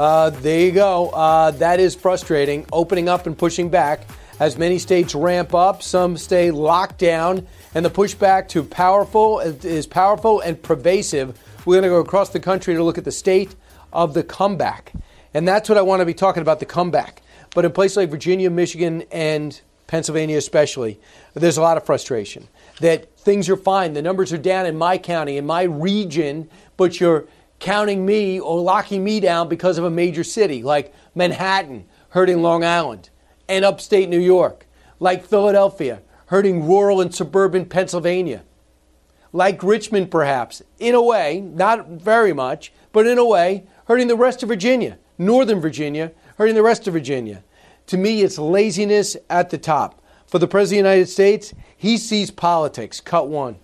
Uh, there you go. Uh, that is frustrating. Opening up and pushing back as many states ramp up, some stay locked down, and the pushback to powerful is powerful and pervasive. We're going to go across the country to look at the state of the comeback. And that's what I want to be talking about the comeback. But in places like Virginia, Michigan, and Pennsylvania, especially, there's a lot of frustration that things are fine. The numbers are down in my county, in my region, but you're counting me or locking me down because of a major city like Manhattan hurting Long Island and upstate New York, like Philadelphia, hurting rural and suburban Pennsylvania, like Richmond, perhaps, in a way, not very much, but in a way, hurting the rest of Virginia, Northern Virginia, hurting the rest of Virginia. To me, it's laziness at the top. For the President of the United States, he sees politics. Cut one.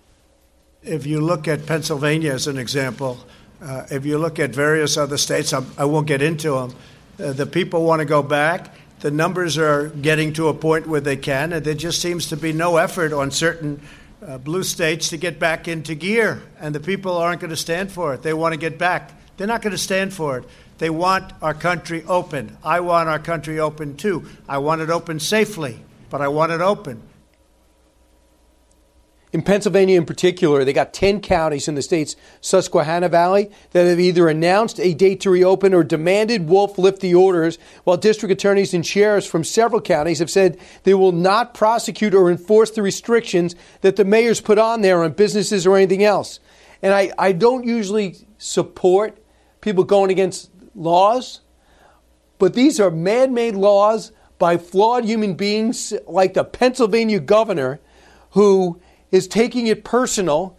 If you look at Pennsylvania as an example, uh, if you look at various other states, I'm, I will not get into them. Uh, the people want to go back the numbers are getting to a point where they can, and there just seems to be no effort on certain uh, blue states to get back into gear, and the people aren't going to stand for it. They want to get back. They're not going to stand for it. They want our country open. I want our country open too. I want it open safely, but I want it open. In Pennsylvania, in particular, they got 10 counties in the state's Susquehanna Valley that have either announced a date to reopen or demanded Wolf lift the orders, while district attorneys and sheriffs from several counties have said they will not prosecute or enforce the restrictions that the mayors put on there on businesses or anything else. And I, I don't usually support people going against laws, but these are man made laws by flawed human beings like the Pennsylvania governor who is taking it personal,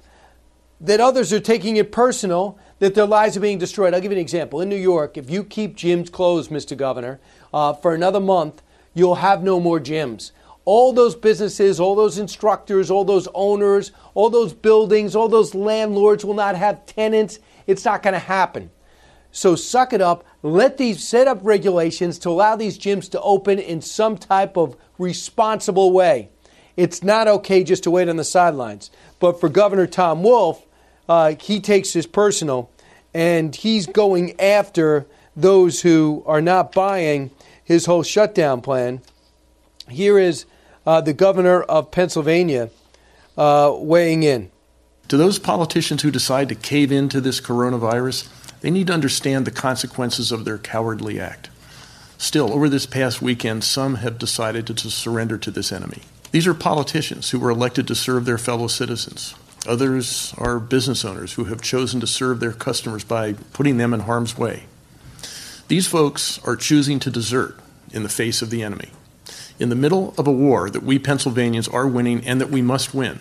that others are taking it personal, that their lives are being destroyed. I'll give you an example. In New York, if you keep gyms closed, Mr. Governor, uh, for another month, you'll have no more gyms. All those businesses, all those instructors, all those owners, all those buildings, all those landlords will not have tenants. It's not going to happen. So suck it up. Let these set up regulations to allow these gyms to open in some type of responsible way. It's not okay just to wait on the sidelines. But for Governor Tom Wolf, uh, he takes this personal and he's going after those who are not buying his whole shutdown plan. Here is uh, the governor of Pennsylvania uh, weighing in. To those politicians who decide to cave into this coronavirus, they need to understand the consequences of their cowardly act. Still, over this past weekend, some have decided to surrender to this enemy. These are politicians who were elected to serve their fellow citizens. Others are business owners who have chosen to serve their customers by putting them in harm's way. These folks are choosing to desert in the face of the enemy. In the middle of a war that we Pennsylvanians are winning and that we must win.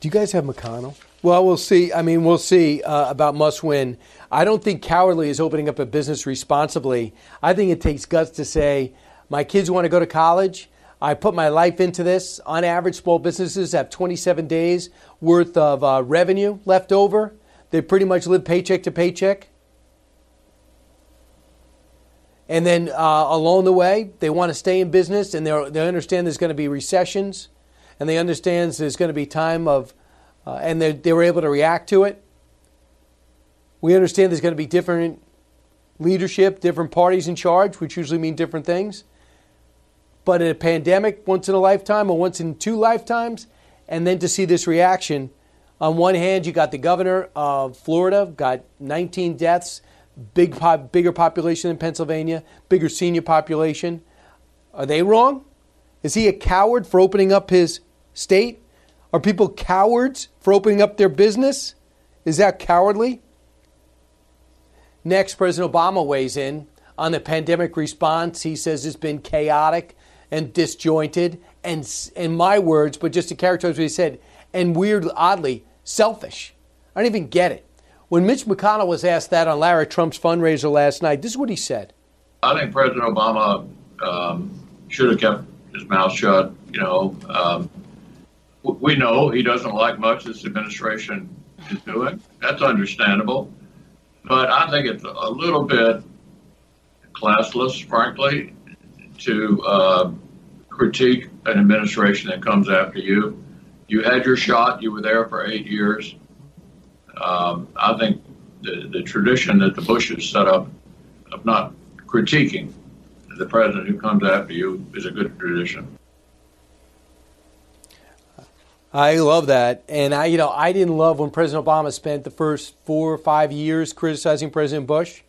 Do you guys have McConnell? Well, we'll see. I mean, we'll see uh, about must win. I don't think cowardly is opening up a business responsibly. I think it takes guts to say, my kids want to go to college. I put my life into this. On average, small businesses have 27 days worth of uh, revenue left over. They pretty much live paycheck to paycheck. And then uh, along the way, they want to stay in business and they understand there's going to be recessions and they understand there's going to be time of, uh, and they were able to react to it. We understand there's going to be different leadership, different parties in charge, which usually mean different things. But in a pandemic, once in a lifetime or once in two lifetimes, and then to see this reaction. On one hand, you got the governor of Florida, got 19 deaths, big, bigger population than Pennsylvania, bigger senior population. Are they wrong? Is he a coward for opening up his state? Are people cowards for opening up their business? Is that cowardly? Next, President Obama weighs in on the pandemic response. He says it's been chaotic and disjointed, and in my words, but just to characterize what he said, and weird, oddly, selfish. I don't even get it. When Mitch McConnell was asked that on Lara Trump's fundraiser last night, this is what he said. I think President Obama um, should have kept his mouth shut. You know, um, we know he doesn't like much this administration is doing. That's understandable. But I think it's a little bit classless, frankly, to uh, critique an administration that comes after you. You had your shot. You were there for eight years. Um, I think the, the tradition that the Bushes set up of not critiquing the president who comes after you is a good tradition. I love that, and I, you know, I didn't love when President Obama spent the first four or five years criticizing President Bush.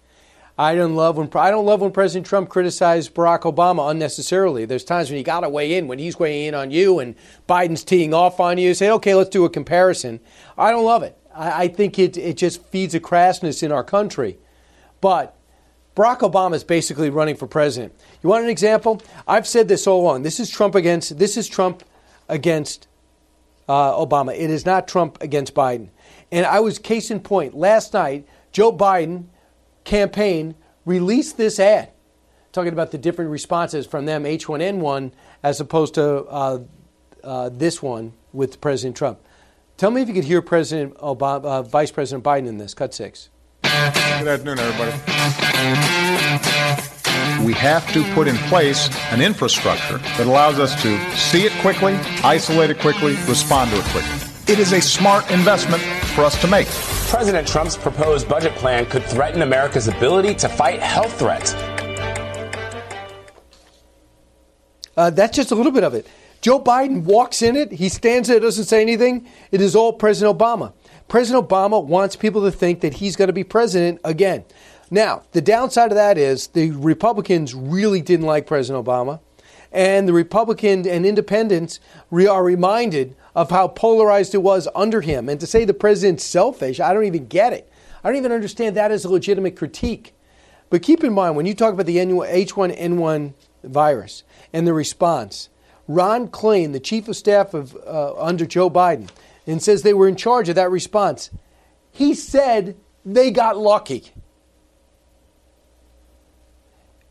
I don't love when I don't love when President Trump criticized Barack Obama unnecessarily. There's times when you got to weigh in when he's weighing in on you and Biden's teeing off on you. Say, okay, let's do a comparison. I don't love it. I, I think it it just feeds a crassness in our country. But Barack Obama is basically running for president. You want an example? I've said this all along. This is Trump against this is Trump against uh, Obama. It is not Trump against Biden. And I was case in point last night. Joe Biden campaign released this ad talking about the different responses from them H1N1 as opposed to uh, uh, this one with President Trump. Tell me if you could hear President Obama, uh, Vice President Biden in this. Cut six. Good afternoon, everybody. We have to put in place an infrastructure that allows us to see it quickly, isolate it quickly, respond to it quickly. It is a smart investment for us to make. President Trump's proposed budget plan could threaten America's ability to fight health threats. Uh, that's just a little bit of it. Joe Biden walks in it, he stands there, doesn't say anything. It is all President Obama. President Obama wants people to think that he's going to be president again. Now, the downside of that is the Republicans really didn't like President Obama, and the Republican and independents are reminded of how polarized it was under him. And to say the president's selfish, I don't even get it. I don't even understand that as a legitimate critique. But keep in mind, when you talk about the H1N1 virus and the response, Ron Klain, the chief of staff of uh, under Joe Biden, and says they were in charge of that response. He said they got lucky.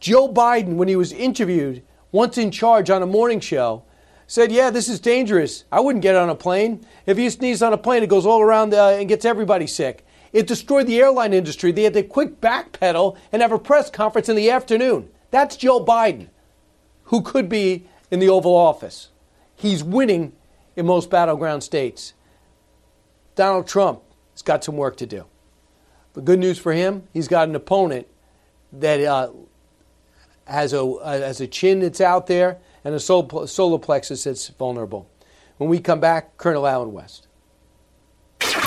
Joe Biden, when he was interviewed, once in charge on a morning show, said, Yeah, this is dangerous. I wouldn't get on a plane. If you sneeze on a plane, it goes all around uh, and gets everybody sick. It destroyed the airline industry. They had to quick backpedal and have a press conference in the afternoon. That's Joe Biden, who could be in the Oval Office. He's winning in most battleground states. Donald Trump has got some work to do. But good news for him, he's got an opponent that uh, has, a, uh, has a chin that's out there and a solar plexus that's vulnerable. When we come back, Colonel Allen West.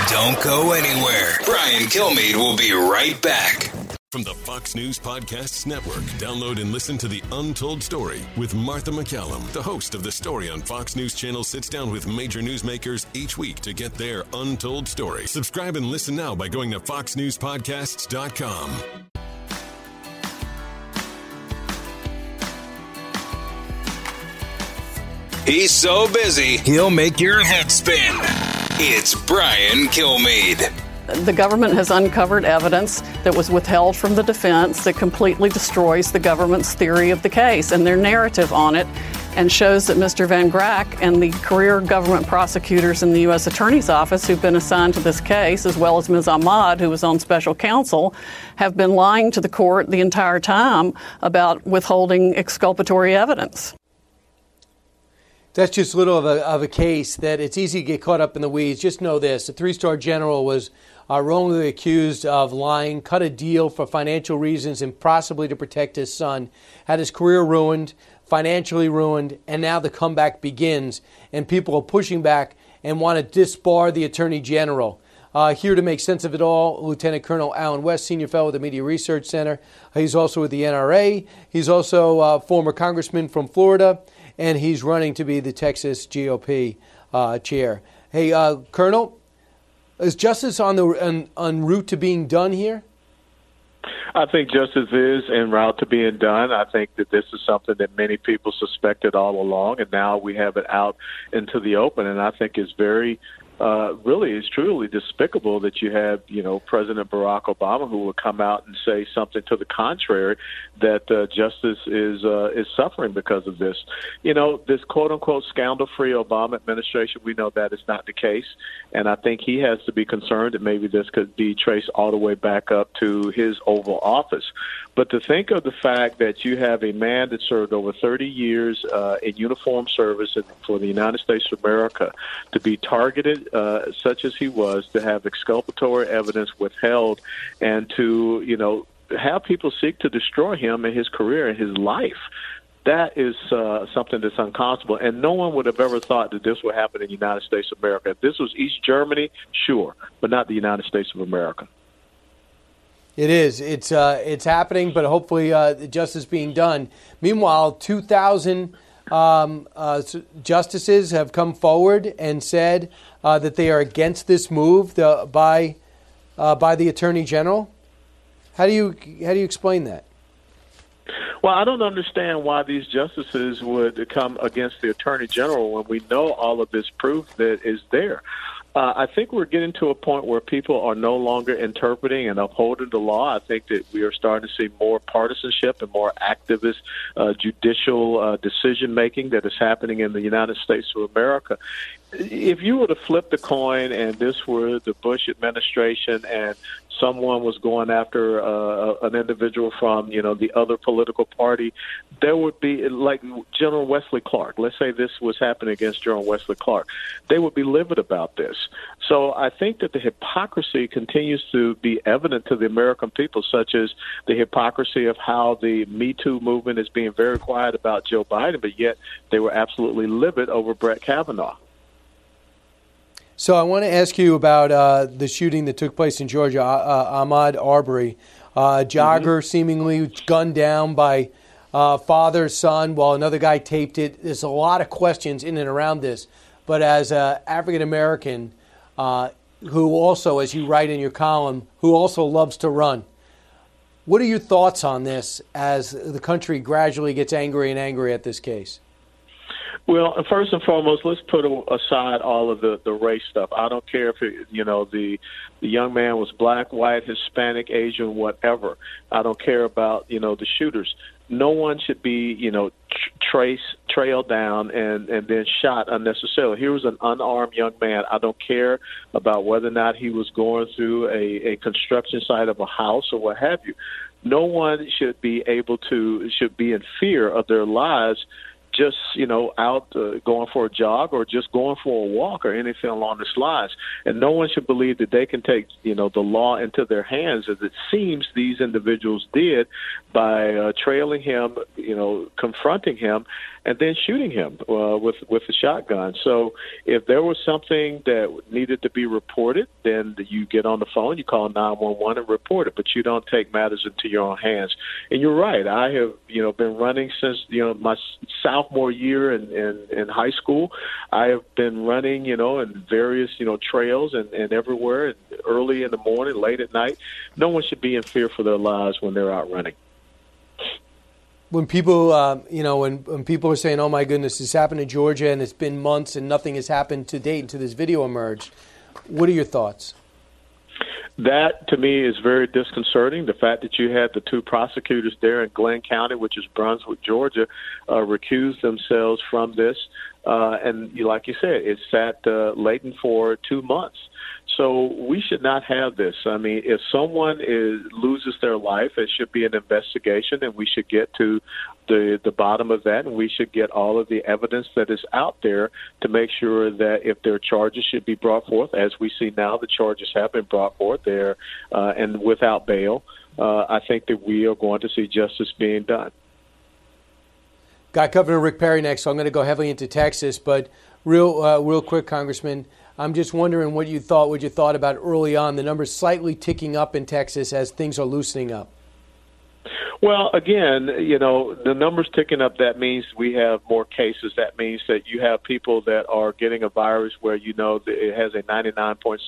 Don't go anywhere. Brian Kilmeade will be right back. From the Fox News Podcasts Network, download and listen to The Untold Story with Martha McCallum. The host of The Story on Fox News Channel sits down with major newsmakers each week to get their untold story. Subscribe and listen now by going to foxnewspodcasts.com. He's so busy, he'll make your head spin. It's Brian Kilmeade. The government has uncovered evidence that was withheld from the defense that completely destroys the government's theory of the case and their narrative on it and shows that Mr. Van Grack and the career government prosecutors in the U.S. Attorney's Office who've been assigned to this case, as well as Ms. Ahmad, who was on special counsel, have been lying to the court the entire time about withholding exculpatory evidence. That's just a little of a, of a case that it's easy to get caught up in the weeds. Just know this: a three-star general was uh, wrongly accused of lying, cut a deal for financial reasons, and possibly to protect his son. Had his career ruined, financially ruined, and now the comeback begins. And people are pushing back and want to disbar the attorney general. Uh, here to make sense of it all, Lieutenant Colonel Allen West, senior fellow at the Media Research Center. He's also with the NRA. He's also a former congressman from Florida, and he's running to be the Texas GOP uh, chair. Hey, uh, Colonel, is justice on the en, en route to being done here? I think justice is en route to being done. I think that this is something that many people suspected all along, and now we have it out into the open. And I think it's very uh, really is truly despicable that you have, you know, President Barack Obama who will come out and say something to the contrary that uh, justice is uh, is suffering because of this. You know, this quote unquote scandal free Obama administration, we know that is not the case, and I think he has to be concerned that maybe this could be traced all the way back up to his Oval Office. But to think of the fact that you have a man that served over 30 years uh, in uniform service for the United States of America to be targeted uh, such as he was, to have exculpatory evidence withheld, and to, you know, have people seek to destroy him and his career and his life that is uh, something that's unconscionable. And no one would have ever thought that this would happen in the United States of America. If this was East Germany, sure, but not the United States of America. It is. It's uh, it's happening, but hopefully uh, justice being done. Meanwhile, 2,000 um, uh, justices have come forward and said uh, that they are against this move the, by uh, by the attorney general. How do you how do you explain that? Well, I don't understand why these justices would come against the attorney general when we know all of this proof that is there. Uh, I think we're getting to a point where people are no longer interpreting and upholding the law. I think that we are starting to see more partisanship and more activist uh, judicial uh, decision making that is happening in the United States of America. If you were to flip the coin and this were the Bush administration and someone was going after uh, an individual from you know the other political party, there would be like General Wesley Clark. Let's say this was happening against General Wesley Clark, they would be livid about this. So I think that the hypocrisy continues to be evident to the American people, such as the hypocrisy of how the Me Too movement is being very quiet about Joe Biden, but yet they were absolutely livid over Brett Kavanaugh. So I want to ask you about uh, the shooting that took place in Georgia, uh, uh Ahmaud Arbery, uh, jogger mm-hmm. seemingly gunned down by uh, father, son, while another guy taped it. There's a lot of questions in and around this. But as an African American, uh, who also, as you write in your column, who also loves to run, what are your thoughts on this as the country gradually gets angry and angry at this case? Well, first and foremost, let's put aside all of the the race stuff. I don't care if you know the the young man was black, white, Hispanic, Asian, whatever. I don't care about you know the shooters. No one should be you know trace trailed down and and then shot unnecessarily. Here was an unarmed young man. I don't care about whether or not he was going through a a construction site of a house or what have you. No one should be able to should be in fear of their lives just you know out uh, going for a jog or just going for a walk or anything along those lines. And no one should believe that they can take you know the law into their hands, as it seems these individuals did by uh, trailing him, you know, confronting him, and then shooting him uh, with with a shotgun. So if there was something that needed to be reported, then you get on the phone, you call 911 and report it, but you don't take matters into your own hands. And you're right. I have you know been running since you know my sophomore year in in, in high school. I have been running you know in various you know trails and, and everywhere, and early in the morning, late at night. No one should be in fear for their lives when they're out running when people, uh, you know, when, when people are saying, "Oh my goodness, this happened in Georgia and it's been months and nothing has happened to date until this video emerged," what are your thoughts? That to me is very disconcerting. The fact that you had the two prosecutors there in Glynn County, which is Brunswick, Georgia, uh, recuse themselves from this, uh, and you, like you said, it sat uh, latent for two months. So we should not have this. I mean, if someone is loses their life, it should be an investigation, and we should get to the the bottom of that, and we should get all of the evidence that is out there to make sure that if there are charges should be brought forth, as we see now, the charges have been brought forth there, uh, and without bail. Uh, I think that we are going to see justice being done. Got Governor Rick Perry next, so I'm going to go heavily into Texas. But real, uh, real quick, Congressman, I'm just wondering what you thought, what you thought about early on the numbers slightly ticking up in Texas as things are loosening up. Well, again, you know, the numbers ticking up, that means we have more cases. That means that you have people that are getting a virus where you know it has a 99.6%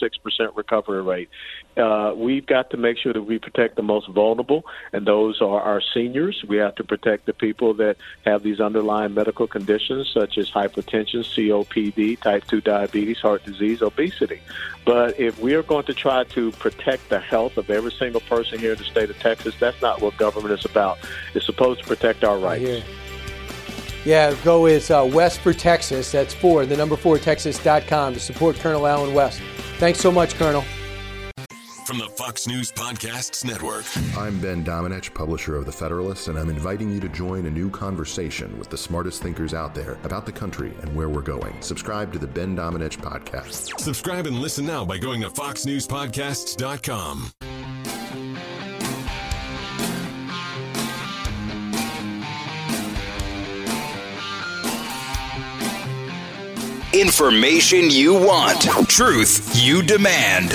recovery rate. Uh, we've got to make sure that we protect the most vulnerable, and those are our seniors. We have to protect the people that have these underlying medical conditions such as hypertension, COPD, type 2 diabetes, heart disease, obesity. But if we are going to try to protect the health of every single person here in the state of Texas, that's not what government is about. It's supposed to protect our rights. Yeah, yeah go is uh, West for Texas. That's four, the number four, texas.com to support Colonel Allen West. Thanks so much, Colonel. From the Fox News Podcasts Network. I'm Ben Domenech, publisher of The Federalist, and I'm inviting you to join a new conversation with the smartest thinkers out there about the country and where we're going. Subscribe to the Ben Domenech Podcast. Subscribe and listen now by going to foxnewspodcasts.com. Information you want, truth you demand.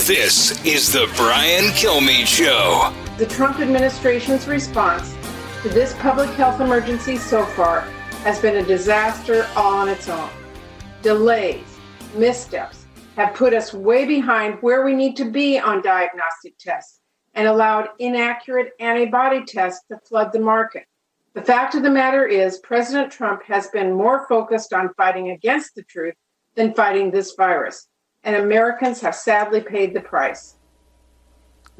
This is the Brian Kilmeade Show. The Trump administration's response to this public health emergency so far has been a disaster all on its own. Delays, missteps have put us way behind where we need to be on diagnostic tests and allowed inaccurate antibody tests to flood the market. The fact of the matter is, President Trump has been more focused on fighting against the truth than fighting this virus, and Americans have sadly paid the price.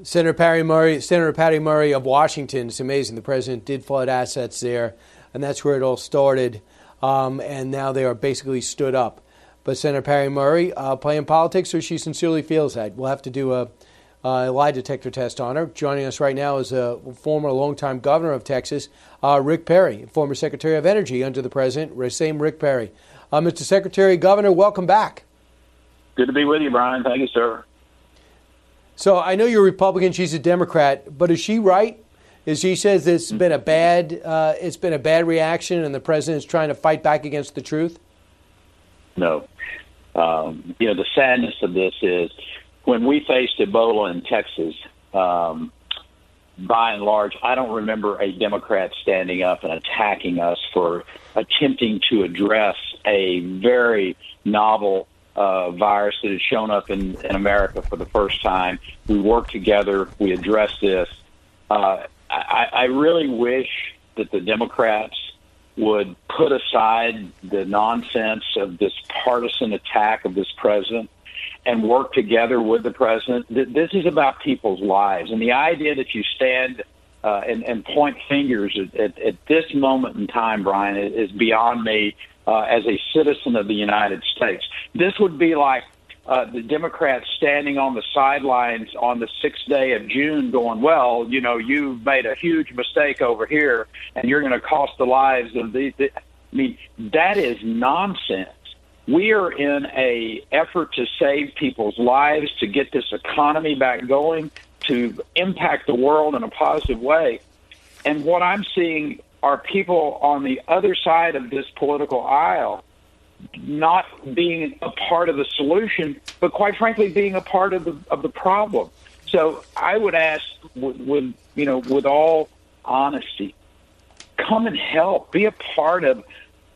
Senator Patty Murray, Senator Patty Murray of Washington. It's amazing. The president did flood assets there, and that's where it all started. Um, and now they are basically stood up. But Senator Patty Murray uh, playing politics, or she sincerely feels that. We'll have to do a, a lie detector test on her. Joining us right now is a former longtime governor of Texas, uh, Rick Perry, former Secretary of Energy under the president, same Rick Perry. Uh, Mr. Secretary, Governor, welcome back. Good to be with you, Brian. Thank you, sir. So I know you're a Republican; she's a Democrat, but is she right? Is she says it's been a bad uh, it's been a bad reaction, and the president's trying to fight back against the truth? No. Um, you know the sadness of this is when we faced Ebola in Texas. Um, by and large, I don't remember a Democrat standing up and attacking us for attempting to address a very novel uh, virus that has shown up in, in America for the first time. We worked together. We addressed this. Uh, I, I really wish that the Democrats would put aside the nonsense of this partisan attack of this president and work together with the president. This is about people's lives, and the idea that you stand uh, and, and point fingers at, at, at this moment in time, Brian, is beyond me uh, as a citizen of the United States. This would be like uh, the Democrats standing on the sidelines on the sixth day of June, going, "Well, you know, you've made a huge mistake over here, and you're going to cost the lives of the." I mean, that is nonsense we are in a effort to save people's lives, to get this economy back going, to impact the world in a positive way. And what I'm seeing are people on the other side of this political aisle not being a part of the solution, but quite frankly, being a part of the of the problem. So I would ask, with, with you know, with all honesty, come and help. Be a part of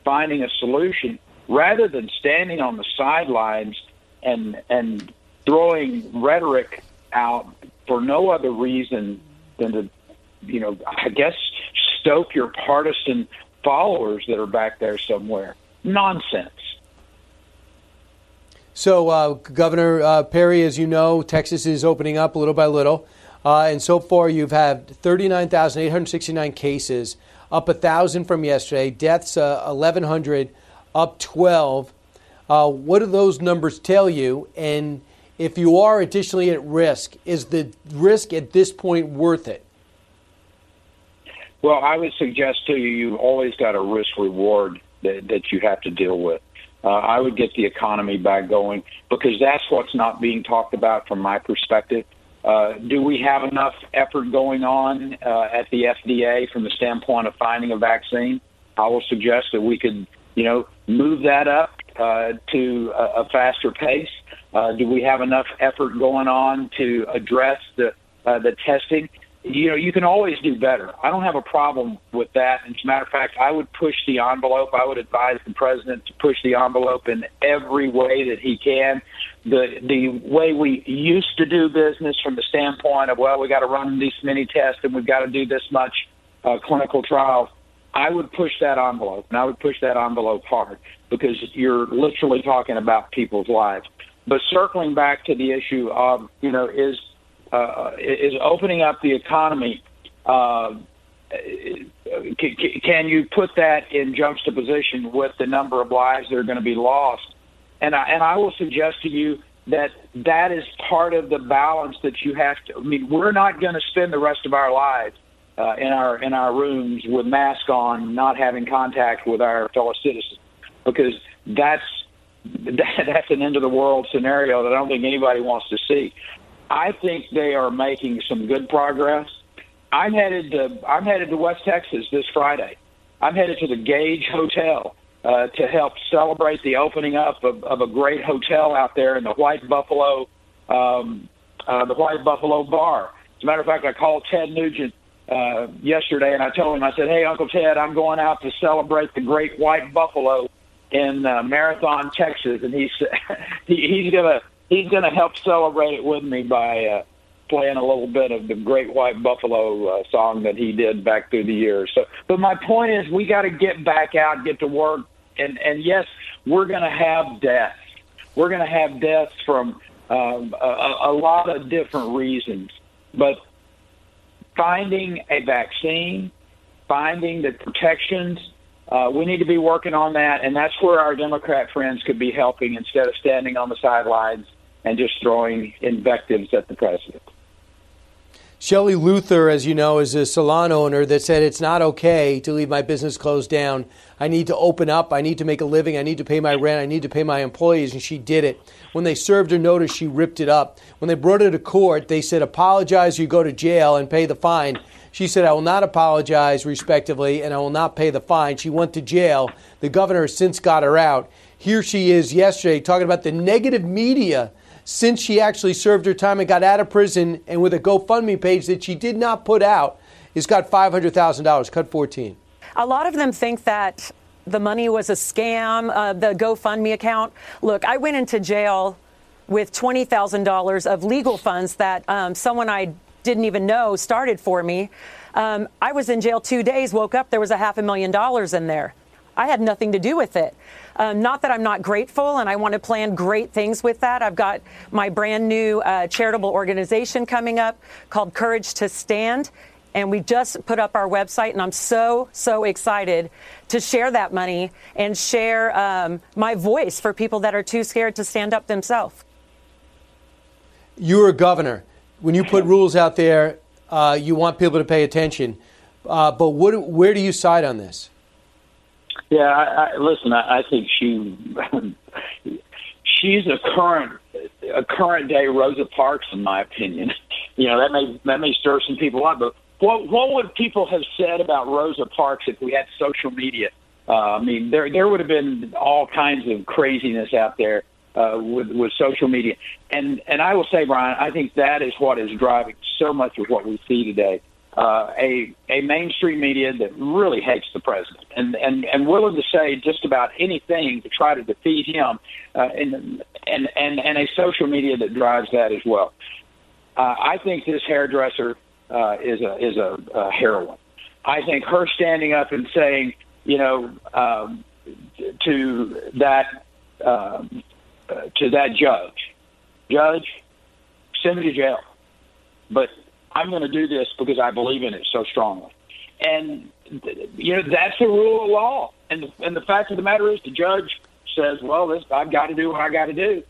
finding a solution rather than standing on the sidelines and and throwing rhetoric out for no other reason than to, you know, I guess stoke your partisan followers that are back there somewhere. Nonsense. So, uh, Governor uh, Perry, as you know, Texas is opening up little by little. Uh, and so far, you've had 39,869 cases, up 1,000 from yesterday, deaths 1,100 uh, up 12. Uh, what do those numbers tell you? And if you are additionally at risk, is the risk at this point worth it? Well, I would suggest to you, you've always got a risk reward that, that you have to deal with. Uh, I would get the economy back going because that's what's not being talked about from my perspective. Uh, do we have enough effort going on uh, at the FDA from the standpoint of finding a vaccine? I will suggest that we could, you know, move that up uh, to a, a faster pace. Uh, do we have enough effort going on to address the uh, the testing? you know, you can always do better. I don't have a problem with that. And as a matter of fact, I would push the envelope. I would advise the president to push the envelope in every way that he can. The the way we used to do business from the standpoint of well, we got to run these many tests and we've got to do this much uh, clinical trials. I would push that envelope, and I would push that envelope hard because you're literally talking about people's lives. But circling back to the issue of you know is uh, is opening up the economy. Uh, can, can you put that in juxtaposition with the number of lives that are going to be lost? And I, and I will suggest to you that that is part of the balance that you have to. I mean, we're not going to spend the rest of our lives uh, in our in our rooms with masks on, not having contact with our fellow citizens, because that's that, that's an end of the world scenario that I don't think anybody wants to see. I think they are making some good progress. I'm headed to I'm headed to West Texas this Friday. I'm headed to the Gage Hotel uh, to help celebrate the opening up of, of a great hotel out there in the White Buffalo, um, uh, the White Buffalo Bar. As a matter of fact, I called Ted Nugent uh, yesterday and I told him I said, "Hey, Uncle Ted, I'm going out to celebrate the Great White Buffalo in uh, Marathon, Texas," and he's he, he's gonna he's to help celebrate it with me by uh, playing a little bit of the Great White Buffalo uh, song that he did back through the years. So, but my point is, we got to get back out, get to work, and and yes, we're to have deaths. We're to have deaths from um, a, a lot of different reasons, but finding a vaccine, finding the protections. Uh, we need to be working on that, and that's where our Democrat friends could be helping instead of standing on the sidelines and just throwing invectives at the president. Shelley Luther, as you know, is a salon owner that said it's not okay to leave my business closed down. I need to open up. I need to make a living. I need to pay my rent. I need to pay my employees. And she did it. When they served her notice, she ripped it up. When they brought her to court, they said, apologize, you go to jail and pay the fine. She said, I will not apologize, respectively, and I will not pay the fine. She went to jail. The governor has since got her out. Here she is yesterday talking about the negative media since she actually served her time and got out of prison, and with a GoFundMe page that she did not put out, has got $500,000, cut 14. A lot of them think that the money was a scam, uh, the GoFundMe account. Look, I went into jail with $20,000 of legal funds that um, someone I didn't even know started for me. Um, I was in jail two days, woke up, there was a half a million dollars in there. I had nothing to do with it. Uh, not that I'm not grateful, and I want to plan great things with that. I've got my brand new uh, charitable organization coming up called Courage to Stand. And we just put up our website, and I'm so, so excited to share that money and share um, my voice for people that are too scared to stand up themselves. You're a governor. When you put rules out there, uh, you want people to pay attention. Uh, but what, where do you side on this? Yeah, I, I, listen. I, I think she she's a current a current day Rosa Parks, in my opinion. You know that may that may stir some people up, but what what would people have said about Rosa Parks if we had social media? Uh, I mean, there there would have been all kinds of craziness out there uh, with with social media, and and I will say, Brian, I think that is what is driving so much of what we see today uh, a a mainstream media that really hates the president and and and willing to say just about anything to try to defeat him, uh, and and and and a social media that drives that as well. Uh, I think this hairdresser uh, is a is a, a heroine. I think her standing up and saying, you know, um, to that um, to that judge, judge, send me to jail, but I'm going to do this because I believe in it so strongly. And you know that's the rule of law. And the, and the fact of the matter is, the judge says, "Well, this I've got to do what I got to do."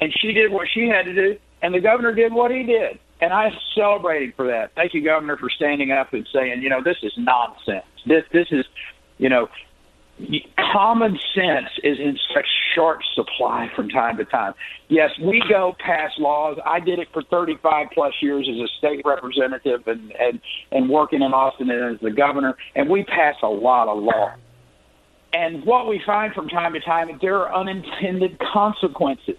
and she did what she had to do, and the governor did what he did. And I celebrated for that. Thank you, Governor, for standing up and saying, you know, this is nonsense. This this is, you know, common sense is in such short supply from time to time. Yes, we go pass laws. I did it for 35 plus years as a state representative and and and working in Austin as the governor, and we pass a lot of law. And what we find from time to time is there are unintended consequences.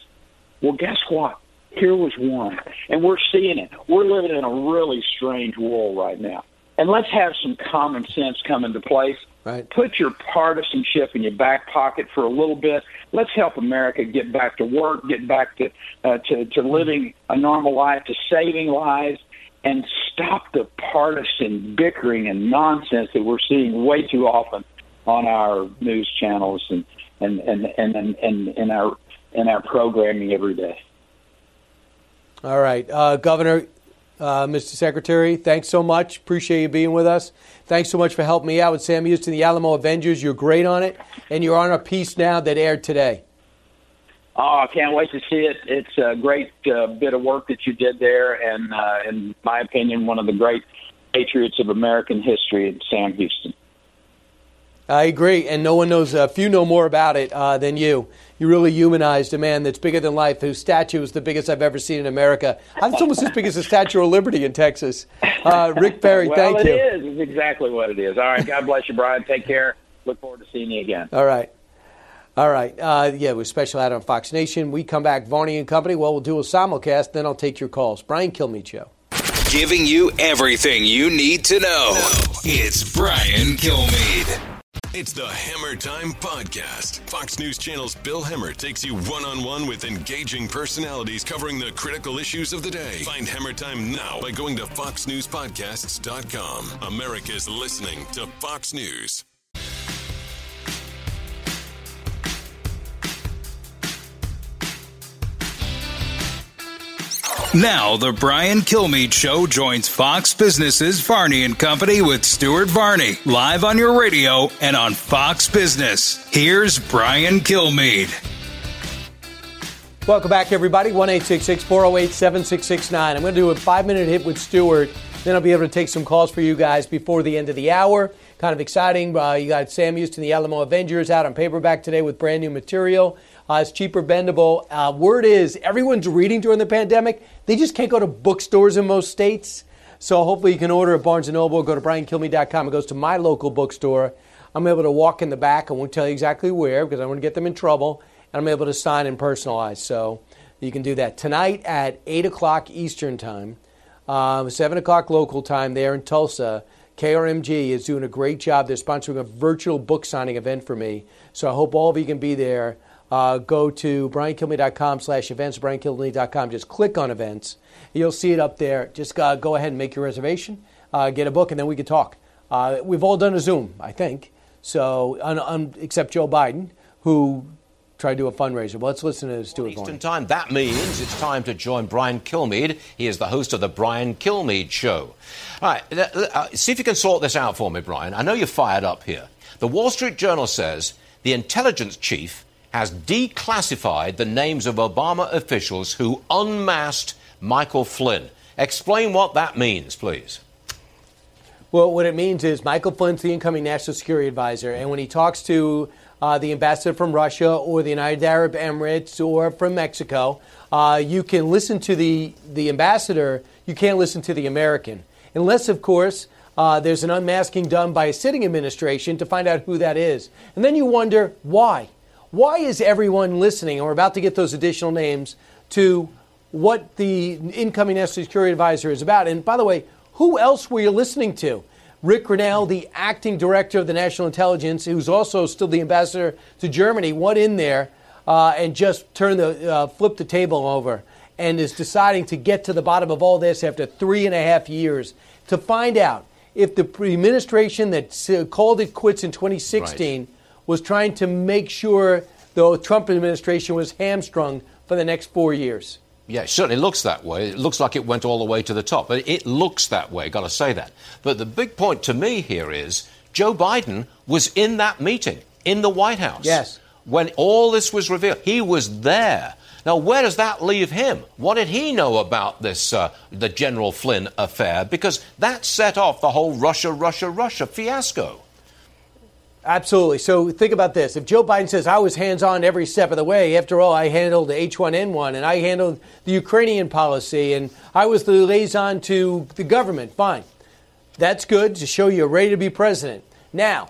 Well, guess what? Here was one, and we're seeing it. We're living in a really strange world right now. And let's have some common sense come into place. Right. Put your partisanship in your back pocket for a little bit. Let's help America get back to work, get back to uh, to, to living a normal life, to saving lives, and stop the partisan bickering and nonsense that we're seeing way too often on our news channels and and and and and, and in our in our programming every day. All right, uh, Governor, uh, Mr. Secretary, thanks so much. Appreciate you being with us. Thanks so much for helping me out with Sam Houston, the Alamo Avengers. You're great on it, and you're on a piece now that aired today. Oh, I can't wait to see it. It's a great uh, bit of work that you did there, and uh, in my opinion, one of the great patriots of American history, Sam Houston. I agree, and no one knows. A few know more about it uh, than you. You really humanized a man that's bigger than life, whose statue is the biggest I've ever seen in America. It's almost as big as the Statue of Liberty in Texas. Uh, Rick Perry, well, thank you. is. It's It's exactly what it is. All right. God bless you, Brian. Take care. Look forward to seeing you again. All right. All right. Uh, yeah, with special ad on Fox Nation. We come back, Varney and Company. Well, we'll do a simulcast, then I'll take your calls. Brian Kilmeade Show. Giving you everything you need to know. It's Brian Kilmeade. It's the Hammer Time Podcast. Fox News Channel's Bill Hemmer takes you one on one with engaging personalities covering the critical issues of the day. Find Hammer Time now by going to FoxNewsPodcasts.com. America's listening to Fox News. Now, the Brian Kilmeade Show joins Fox Business's Varney and Company with Stuart Varney, live on your radio and on Fox Business. Here's Brian Kilmeade. Welcome back, everybody. 1 408 7669. I'm going to do a five minute hit with Stuart. Then I'll be able to take some calls for you guys before the end of the hour. Kind of exciting. Uh, you got Sam Houston, the Alamo Avengers, out on paperback today with brand new material. Uh, it's cheaper, bendable. Uh, word is everyone's reading during the pandemic. They just can't go to bookstores in most states. So hopefully you can order at Barnes & Noble. Go to briankilmeade.com. It goes to my local bookstore. I'm able to walk in the back. I won't tell you exactly where because I want to get them in trouble. And I'm able to sign and personalize. So you can do that tonight at 8 o'clock Eastern Time, um, 7 o'clock local time there in Tulsa. KRMG is doing a great job. They're sponsoring a virtual book signing event for me. So I hope all of you can be there. Uh, go to briankilmeade.com slash events, briankilmeade.com. Just click on events. You'll see it up there. Just uh, go ahead and make your reservation, uh, get a book, and then we can talk. Uh, we've all done a Zoom, I think. So, un- un- except Joe Biden, who tried to do a fundraiser. Well, let's listen to Stuart Eastern Varney. time. That means it's time to join Brian Kilmeade. He is the host of the Brian Kilmeade Show. All right, uh, see if you can sort this out for me, Brian. I know you're fired up here. The Wall Street Journal says the intelligence chief has declassified the names of Obama officials who unmasked Michael Flynn. Explain what that means, please. Well, what it means is Michael Flynn's the incoming national security advisor, and when he talks to uh, the ambassador from Russia or the United Arab Emirates or from Mexico, uh, you can listen to the, the ambassador, you can't listen to the American. Unless, of course, uh, there's an unmasking done by a sitting administration to find out who that is. And then you wonder why. Why is everyone listening, and we're about to get those additional names, to what the incoming national security advisor is about? And by the way, who else were you listening to? Rick Grenell, the acting director of the National Intelligence, who's also still the ambassador to Germany, went in there uh, and just turned the uh, flipped the table over and is deciding to get to the bottom of all this after three and a half years to find out if the administration that called it quits in 2016 right. Was trying to make sure the Trump administration was hamstrung for the next four years. Yeah, it certainly looks that way. It looks like it went all the way to the top. But it looks that way, got to say that. But the big point to me here is Joe Biden was in that meeting in the White House. Yes. when all this was revealed. He was there. Now, where does that leave him? What did he know about this, uh, the General Flynn affair? Because that set off the whole Russia, Russia, Russia fiasco. Absolutely. So think about this. If Joe Biden says, I was hands on every step of the way, after all, I handled the H1N1 and I handled the Ukrainian policy and I was the liaison to the government, fine. That's good to show you're ready to be president. Now,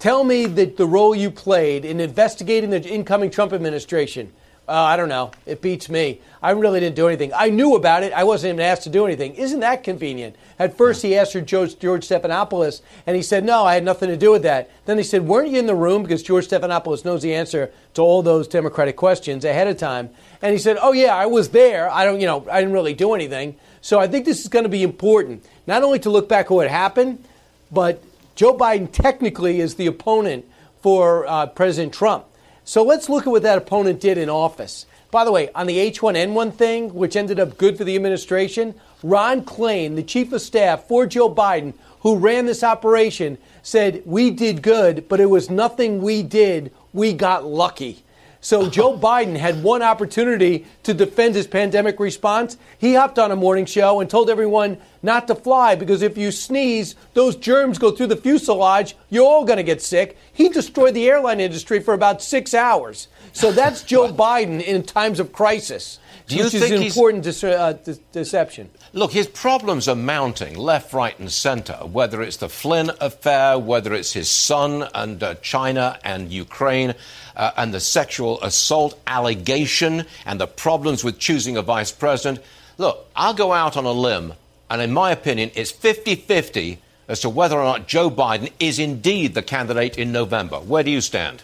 tell me that the role you played in investigating the incoming Trump administration uh, I don't know. It beats me. I really didn't do anything. I knew about it. I wasn't even asked to do anything. Isn't that convenient? At first, he asked George, George Stephanopoulos, and he said, no, I had nothing to do with that. Then he said, weren't you in the room? Because George Stephanopoulos knows the answer to all those Democratic questions ahead of time. And he said, oh, yeah, I was there. I don't, you know, I didn't really do anything. So I think this is going to be important, not only to look back at what happened, but Joe Biden technically is the opponent for uh, President Trump. So let's look at what that opponent did in office. By the way, on the H1N1 thing, which ended up good for the administration, Ron Klain, the chief of staff for Joe Biden, who ran this operation, said, We did good, but it was nothing we did. We got lucky. So Joe Biden had one opportunity to defend his pandemic response. He hopped on a morning show and told everyone not to fly because if you sneeze, those germs go through the fuselage. You're all going to get sick. He destroyed the airline industry for about six hours. So that's Joe Biden in times of crisis. Do you which think is he's- important dis- uh, de- deception. Look, his problems are mounting left, right, and centre, whether it's the Flynn affair, whether it's his son and uh, China and Ukraine, uh, and the sexual assault allegation, and the problems with choosing a vice president. Look, I'll go out on a limb, and in my opinion, it's 50 50 as to whether or not Joe Biden is indeed the candidate in November. Where do you stand?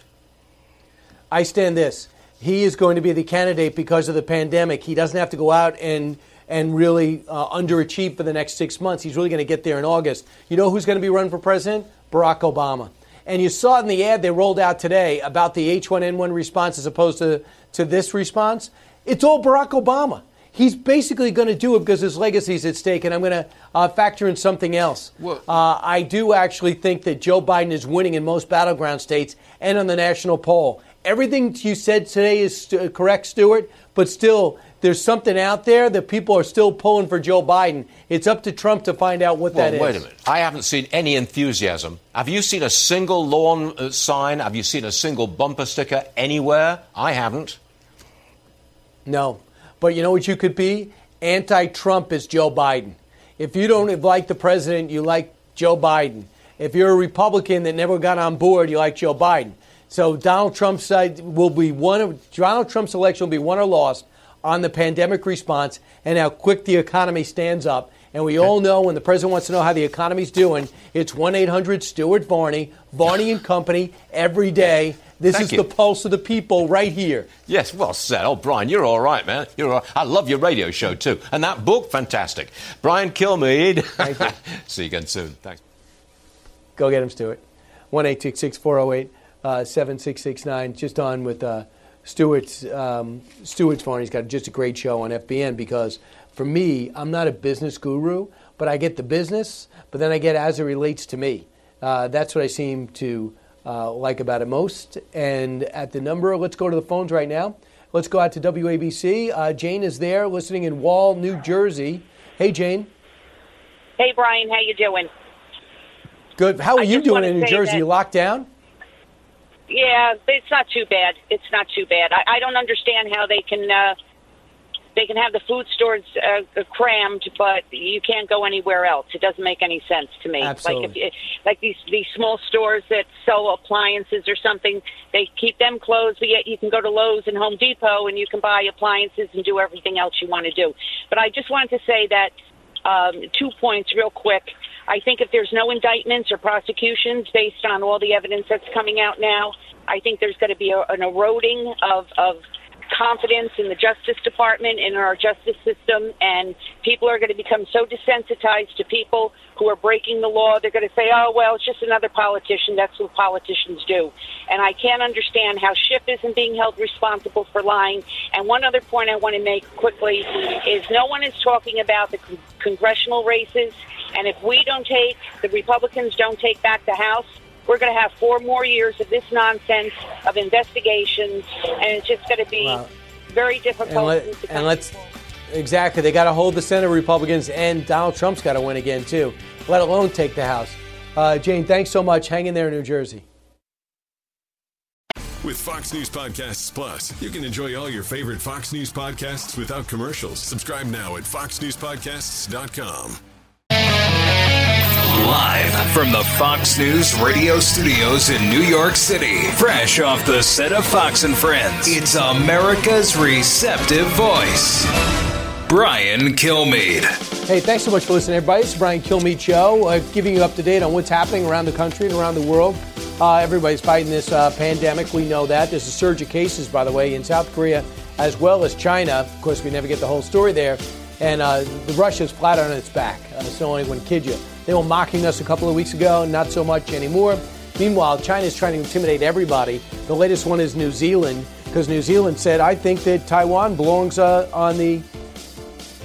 I stand this. He is going to be the candidate because of the pandemic. He doesn't have to go out and and really uh, underachieve for the next six months. He's really going to get there in August. You know who's going to be running for president? Barack Obama. And you saw in the ad they rolled out today about the H1N1 response as opposed to, to this response. It's all Barack Obama. He's basically going to do it because his legacy is at stake, and I'm going to uh, factor in something else. Uh, I do actually think that Joe Biden is winning in most battleground states and on the national poll. Everything you said today is correct, Stuart, but still, there's something out there that people are still pulling for Joe Biden. It's up to Trump to find out what Well, that is. wait a minute. I haven't seen any enthusiasm. Have you seen a single lawn uh, sign? Have you seen a single bumper sticker anywhere? I haven't. No. But you know what you could be? Anti Trump is Joe Biden. If you don't like the president, you like Joe Biden. If you're a Republican that never got on board, you like Joe Biden. So Donald Trump's side will be one of Donald Trump's election will be won or lost on the pandemic response and how quick the economy stands up. And we all know when the president wants to know how the economy's doing, it's 1 800 Stuart Varney, Varney and Company, every day. This Thank is you. the pulse of the people right here. Yes, well said. Oh, Brian, you're all right, man. You're all, I love your radio show too, and that book, fantastic. Brian Kilmeade. Thank you. See you again soon. Thanks. Go get him, Stuart. 1 408 uh, 7669. Just on with uh, Stuart's, um, Stuart's phone. He's got just a great show on FBN because for me, I'm not a business guru, but I get the business, but then I get as it relates to me. Uh, that's what I seem to uh, like about it most. And at the number, let's go to the phones right now. Let's go out to WABC. Uh, Jane is there listening in Wall, New Jersey. Hey, Jane. Hey, Brian, how you doing? Good. How are I you doing in New Jersey? that- locked down? Yeah, it's not too bad. It's not too bad. I, I don't understand how they can uh, they can have the food stores uh, crammed, but you can't go anywhere else. It doesn't make any sense to me. Absolutely. Like if you, like these these small stores that sell appliances or something, they keep them closed, but yet you can go to Lowe's and Home Depot and you can buy appliances and do everything else you want to do. But I just wanted to say that um, two points real quick. I think if there's no indictments or prosecutions based on all the evidence that's coming out now, I think there's going to be a, an eroding of, of confidence in the Justice Department, in our justice system, and people are going to become so desensitized to people who are breaking the law. They're going to say, oh, well, it's just another politician. That's what politicians do. And I can't understand how Schiff isn't being held responsible for lying. And one other point I want to make quickly is no one is talking about the con- congressional races. And if we don't take, the Republicans don't take back the House, we're going to have four more years of this nonsense of investigations, and it's just going to be Wow. very difficult. And, let, and let's exactly they got to hold the Senate Republicans, and Donald Trump's got to win again too, let alone take the House. Uh, Jane, thanks so much. Hang in there, New Jersey. With Fox News Podcasts Plus, you can enjoy all your favorite Fox News podcasts without commercials. Subscribe now at foxnewspodcasts.com. Live from the Fox News radio studios in New York City, fresh off the set of Fox and Friends, it's America's receptive voice, Brian Kilmeade. Hey, thanks so much for listening, everybody. It's Brian Kilmeade Show, uh, giving you up to date on what's happening around the country and around the world. Uh, everybody's fighting this uh, pandemic. We know that. There's a surge of cases, by the way, in South Korea as well as China. Of course, we never get the whole story there. And uh, the Russia's flat on its back. Uh, so only one kid you. They were mocking us a couple of weeks ago, not so much anymore. Meanwhile, China is trying to intimidate everybody. The latest one is New Zealand, because New Zealand said, I think that Taiwan belongs uh, on the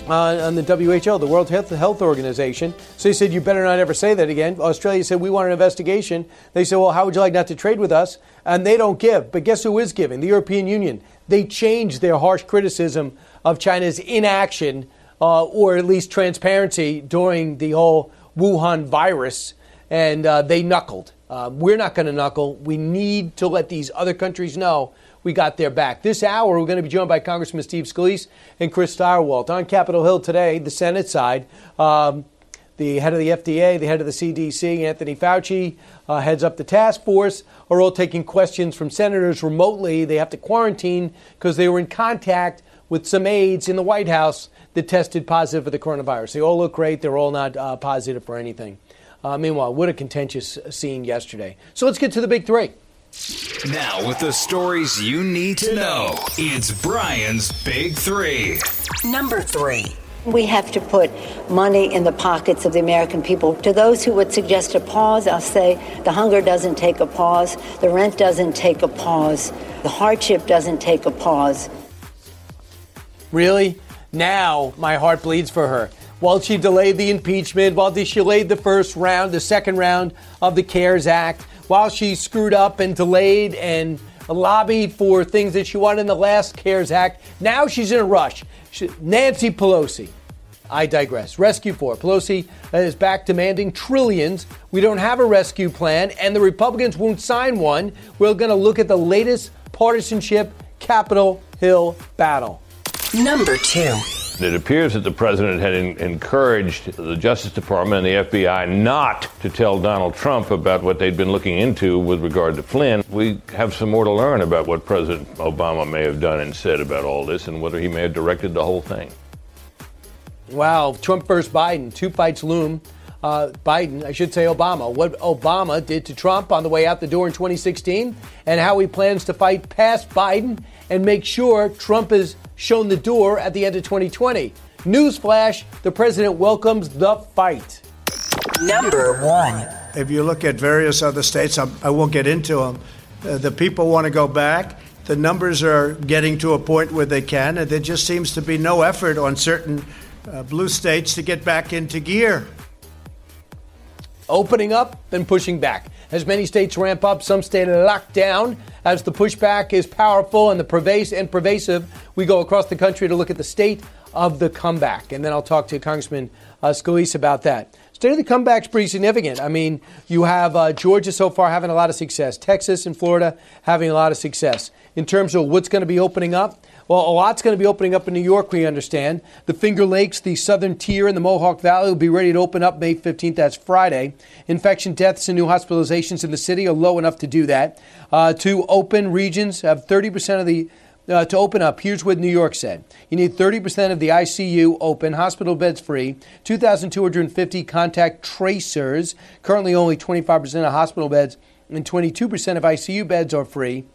uh, on the WHO, the World Health, Health Organization. So he said, You better not ever say that again. Australia said, We want an investigation. They said, Well, how would you like not to trade with us? And they don't give. But guess who is giving? The European Union. They changed their harsh criticism of China's inaction uh, or at least transparency during the whole Wuhan virus, and uh, they knuckled. Uh, we're not going to knuckle. We need to let these other countries know we got their back. This hour, we're going to be joined by Congressman Steve Scalise and Chris Stirewalt. On Capitol Hill today, the Senate side, um, the head of the FDA, the head of the CDC, Anthony Fauci, uh, heads up the task force, are all taking questions from senators remotely. They have to quarantine because they were in contact with some aides in the White House that tested positive for the coronavirus. They all look great. They're all not uh, positive for anything. Uh, meanwhile, what a contentious scene yesterday. So let's get to the big three. Now, with the stories you need to know, it's Brian's Big Three. Number three. We have to put money in the pockets of the American people. To those who would suggest a pause, I'll say the hunger doesn't take a pause, the rent doesn't take a pause, the hardship doesn't take a pause. Really? Now my heart bleeds for her. While she delayed the impeachment, while she delayed the first round, the second round of the CARES Act, while she screwed up and delayed and lobbied for things that she wanted in the last CARES Act, now she's in a rush. She, Nancy Pelosi. I digress. Rescue for Pelosi uh, is back demanding trillions. We don't have a rescue plan, and the Republicans won't sign one. We're going to look at the latest partisanship Capitol Hill battle. Number two. It appears that the president had en- encouraged the Justice Department and the FBI not to tell Donald Trump about what they'd been looking into with regard to Flynn. We have some more to learn about what President Obama may have done and said about all this and whether he may have directed the whole thing. Wow, Trump versus Biden, two fights loom. Uh, Biden, I should say Obama, what Obama did to Trump on the way out the door in 2016, and how he plans to fight past Biden and make sure Trump is shown the door at the end of 2020. Newsflash the president welcomes the fight. Number one. If you look at various other states, I'm, I won't get into them. Uh, the people want to go back. The numbers are getting to a point where they can, and there just seems to be no effort on certain uh, blue states to get back into gear. Opening up, then pushing back. As many states ramp up, some stay locked down. As the pushback is powerful and the pervasive and pervasive, we go across the country to look at the state of the comeback, and then I'll talk to Congressman uh, Scalise about that. State of the comeback's pretty significant. I mean, you have uh, Georgia so far having a lot of success, Texas and Florida having a lot of success. In terms of what's going to be opening up, well, a lot's going to be opening up in New York, we understand. The Finger Lakes, the southern tier, and the Mohawk Valley will be ready to open up May 15th. That's Friday. Infection deaths and new hospitalizations in the city are low enough to do that. Uh, to open regions have 30% of the uh, to open up, here's what New York said. You need 30% of the ICU open, hospital beds free, 2,250 contact tracers. Currently, only 25% of hospital beds and 22% of ICU beds are free.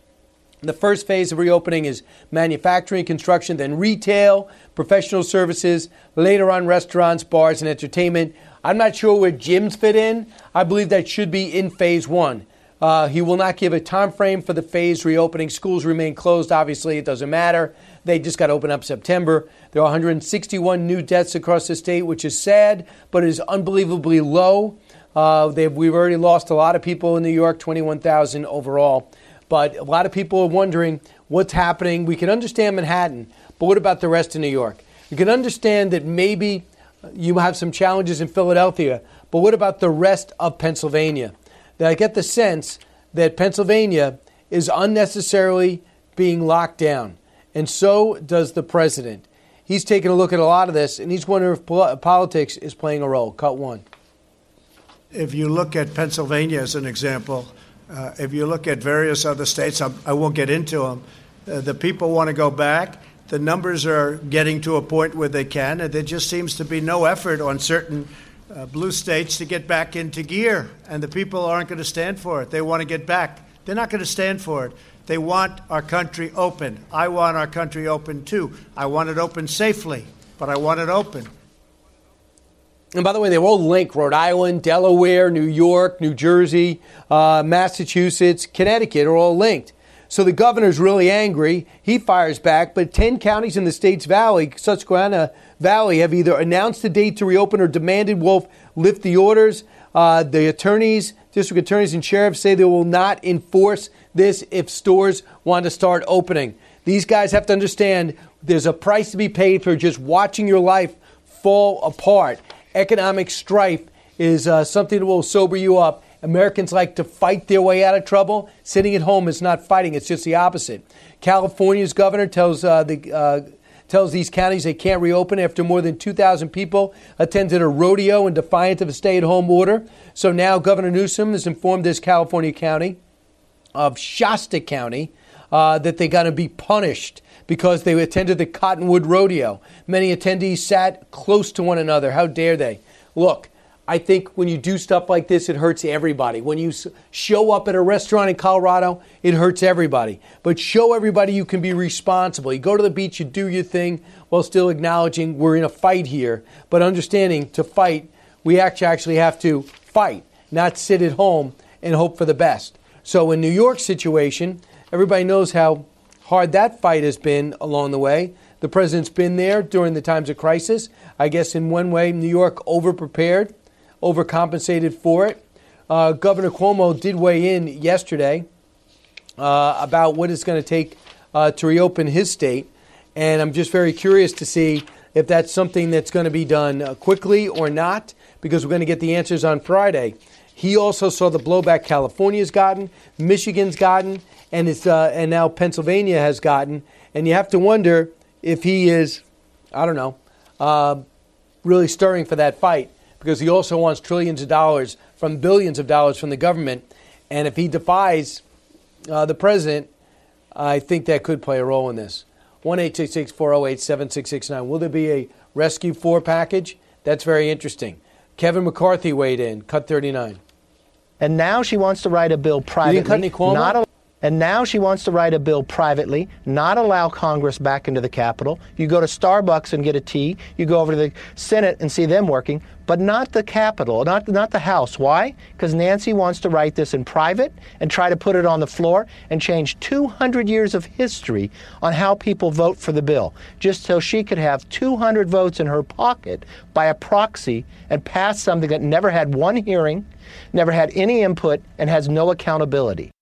The first phase of reopening is manufacturing, construction, then retail, professional services, later on restaurants, bars, and entertainment. I'm not sure where gyms fit in. I believe that should be in phase one. Uh, he will not give a time frame for the phase reopening. Schools remain closed. Obviously, it doesn't matter. They just got to open up September. There are 161 new deaths across the state, which is sad, but is unbelievably low. Uh, we've already lost a lot of people in New York, 21,000 overall. But a lot of people are wondering what's happening. We can understand Manhattan, but what about the rest of New York? We can understand that maybe uh, you have some challenges in Philadelphia, but what about the rest of Pennsylvania? That I get the sense that Pennsylvania is unnecessarily being locked down, and so does the president. He's taking a look at a lot of this, and he's wondering if politics is playing a role. Cut one. If you look at Pennsylvania as an example, uh, if you look at various other states, I, I won't get into them. Uh, the people want to go back. The numbers are getting to a point where they can, and there just seems to be no effort on certain uh, blue states to get back into gear, and the people aren't going to stand for it. They want to get back. They're not going to stand for it. They want our country open. I want our country open too. I want it open safely, but I want it open. And by the way, they all link Rhode Island, Delaware, New York, New Jersey, uh, Massachusetts, Connecticut are all linked. So the governor's really angry. He fires back, but 10 counties in the state's valley, Susquehanna Valley, have either announced a date to reopen or demanded Wolf lift the orders. Uh, the attorneys, district attorneys, and sheriffs say they will not enforce this if stores want to start opening. These guys have to understand there's a price to be paid for just watching your life fall apart. Economic strife is uh, something that will sober you up. Americans like to fight their way out of trouble. Sitting at home is not fighting, it's just the opposite. California's governor tells uh, the uh, tells these counties they can't reopen after more than 2,000 people attended a rodeo in defiance of a stay at home order. So now Governor Newsom has informed this California county of Shasta County uh, that they're going to be punished because they attended the Cottonwood Rodeo. Many attendees sat close to one another. How dare they? Look, I think when you do stuff like this, it hurts everybody. When you show up at a restaurant in Colorado, it hurts everybody. But show everybody you can be responsible. You go to the beach, you do your thing while still acknowledging we're in a fight here, but understanding to fight, we actually have to fight, not sit at home and hope for the best. So in New York's situation, everybody knows how hard that fight has been along the way. The president's been there during the times of crisis. I guess in one way, New York overprepared, overcompensated for it. Uh, Governor Cuomo did weigh in yesterday uh, about what it's going to take uh, to reopen his state. And I'm just very curious to see if that's something that's going to be done uh, quickly or not, because we're going to get the answers on Friday. He also saw the blowback California's gotten, Michigan's gotten, and it's uh, and now Pennsylvania has gotten. And you have to wonder if he is, I don't know, uh, really stirring for that fight because he also wants trillions of dollars from billions of dollars from the government. And if he defies uh, the president, I think that could play a role in this. 1 408 7669. Will there be a Rescue 4 package? That's very interesting. Kevin McCarthy weighed in, cut 39. And now she wants to write a bill privately. You didn't cut any Cuomo? Not and now she wants to write a bill privately, not allow Congress back into the Capitol. You go to Starbucks and get a tea. You go over to the Senate and see them working, but not the Capitol, not, not the House. Why? Because Nancy wants to write this in private and try to put it on the floor and change 200 years of history on how people vote for the bill, just so she could have 200 votes in her pocket by a proxy and pass something that never had one hearing, never had any input, and has no accountability.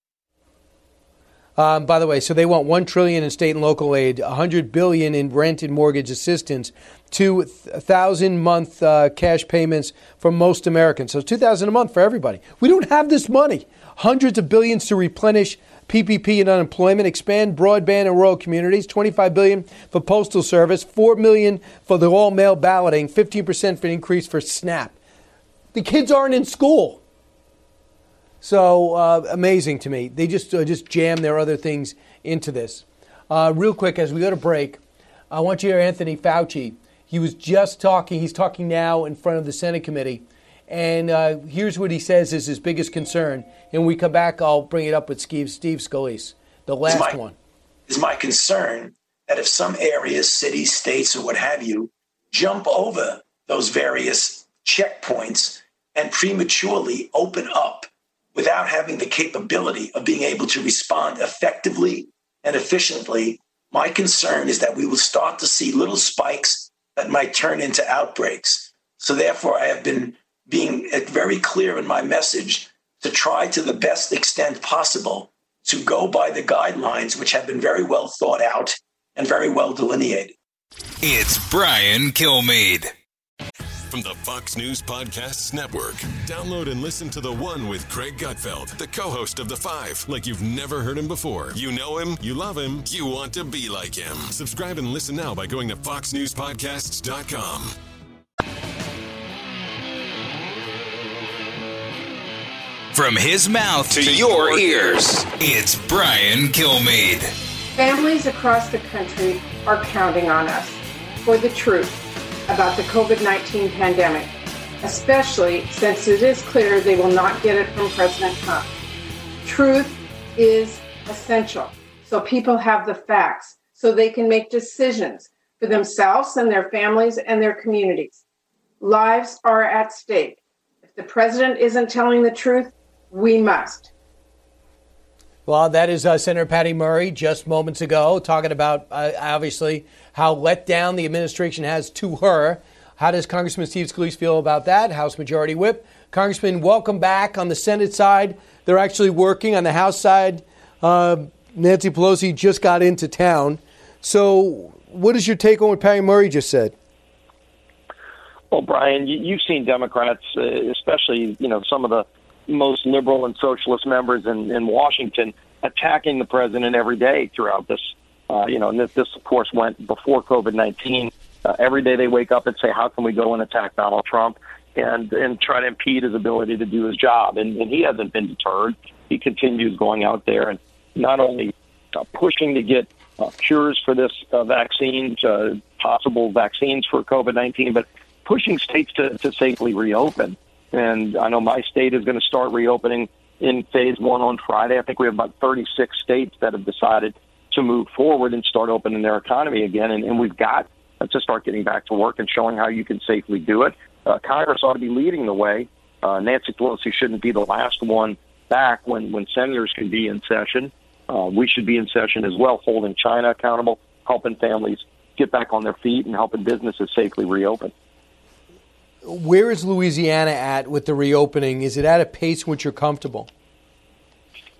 Um, by the way, so they want one trillion in state and local aid, 100 billion in rent and mortgage assistance, two thousand month uh, cash payments for most Americans. So 2,000 a month for everybody. We don't have this money. Hundreds of billions to replenish PPP and unemployment, expand broadband in rural communities, 25 billion for postal service, 4 million for the all mail balloting, 15% for increase for SNAP. The kids aren't in school. So uh, amazing to me. They just uh, just jam their other things into this. Uh, real quick, as we go to break, I want you to hear Anthony Fauci. He was just talking. He's talking now in front of the Senate committee, and uh, here's what he says is his biggest concern. And when we come back, I'll bring it up with Steve Steve Scalise, the last my, one. Is my concern that if some areas, cities, states, or what have you, jump over those various checkpoints and prematurely open up without having the capability of being able to respond effectively and efficiently, my concern is that we will start to see little spikes that might turn into outbreaks. So, therefore, I have been being uh, very clear in my message to try to the best extent possible to go by the guidelines which have been very well thought out and very well delineated. It's Brian Kilmeade. From the Fox News Podcasts Network. Download and listen to The One with Greg Gutfeld, the co host of The Five, like you've never heard him before. You know him, you love him, you want to be like him. Subscribe and listen now by going to FoxNewsPodcasts.com. From his mouth to your ears, it's Brian Kilmeade. Families across the country are counting on us for the truth about the COVID 19 pandemic, especially since it is clear they will not get it from President Trump. Truth is essential so people have the facts so they can make decisions for themselves and their families and their communities. Lives are at stake. If the president isn't telling the truth, we must. Well, that is uh, Senator Patty Murray just moments ago talking about uh, obviously how let down the administration has to her. How does Congressman Steve Scalise feel about that? House Majority Whip. Congressman, welcome back on the Senate side. They're actually working on the House side. Uh, Nancy Pelosi just got into town. So, what is your take on what Patty Murray just said? Well, Brian, you, you've seen Democrats, uh, especially you know some of the most liberal and socialist members in, in Washington attacking the president every day throughout this. Uh, you know, and this, this of course went before COVID nineteen. Uh, every day they wake up and say, "How can we go and attack Donald Trump?" and and try to impede his ability to do his job. And, and he hasn't been deterred. He continues going out there and not only uh, pushing to get uh, cures for this uh, vaccines, uh, possible vaccines for COVID nineteen, but pushing states to, to safely reopen. And I know my state is going to start reopening in phase one on Friday. I think we have about 36 states that have decided to move forward and start opening their economy again. And, and we've got to start getting back to work and showing how you can safely do it. Uh, Congress ought to be leading the way. Uh, Nancy Pelosi shouldn't be the last one back when, when senators can be in session. Uh, we should be in session as well, holding China accountable, helping families get back on their feet, and helping businesses safely reopen where is Louisiana at with the reopening? Is it at a pace which you're comfortable?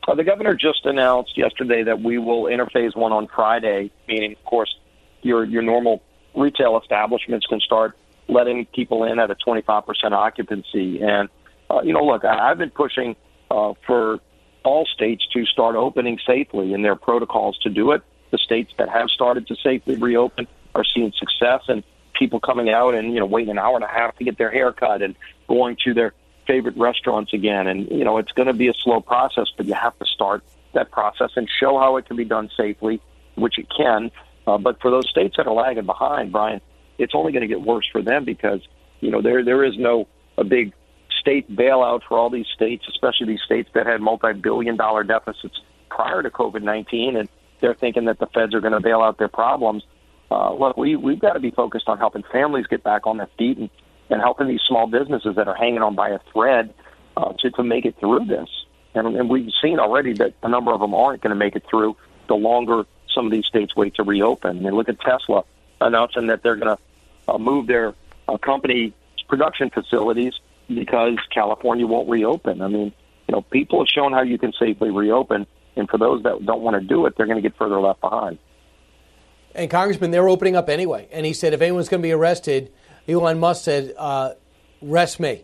Uh, the governor just announced yesterday that we will enter phase one on Friday, meaning, of course, your your normal retail establishments can start letting people in at a 25% occupancy. And, uh, you know, look, I, I've been pushing uh, for all states to start opening safely and their protocols to do it. The states that have started to safely reopen are seeing success. And people coming out and you know waiting an hour and a half to get their hair cut and going to their favorite restaurants again. And you know it's going to be a slow process, but you have to start that process and show how it can be done safely, which it can. Uh, but for those states that are lagging behind, Brian, it's only going to get worse for them because you know there there is no a big state bailout for all these states, especially these states that had multi-billion dollar deficits prior to COVID-19, and they're thinking that the feds are going to bail out their problems uh, look, we we've got to be focused on helping families get back on their feet and, and helping these small businesses that are hanging on by a thread uh, to to make it through this. And, and we've seen already that a number of them aren't going to make it through the longer some of these states wait to reopen. I mean, look at Tesla announcing that they're going to uh, move their uh, company production facilities because California won't reopen. I mean, you know, people have shown how you can safely reopen, and for those that don't want to do it, they're going to get further left behind. And Congressman, they're opening up anyway. And he said, if anyone's going to be arrested, Elon Musk said, uh, arrest me.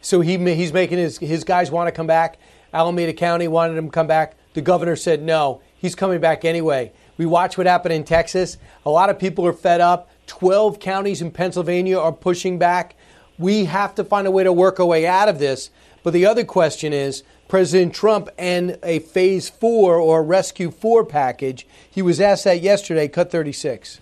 So he, he's making his, his guys want to come back. Alameda County wanted him to come back. The governor said no. He's coming back anyway. We watch what happened in Texas. A lot of people are fed up. 12 counties in Pennsylvania are pushing back. We have to find a way to work our way out of this. But the other question is President Trump and a phase four or rescue four package. He was asked that yesterday, cut 36.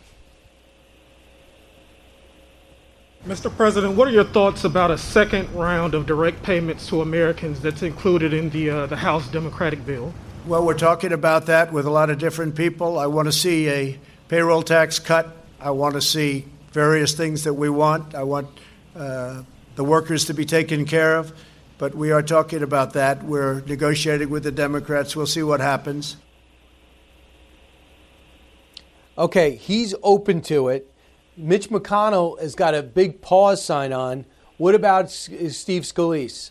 Mr. President, what are your thoughts about a second round of direct payments to Americans that's included in the, uh, the House Democratic bill? Well, we're talking about that with a lot of different people. I want to see a payroll tax cut. I want to see various things that we want. I want uh, the workers to be taken care of. But we are talking about that. We're negotiating with the Democrats. We'll see what happens. Okay, he's open to it. Mitch McConnell has got a big pause sign on. What about Steve Scalise?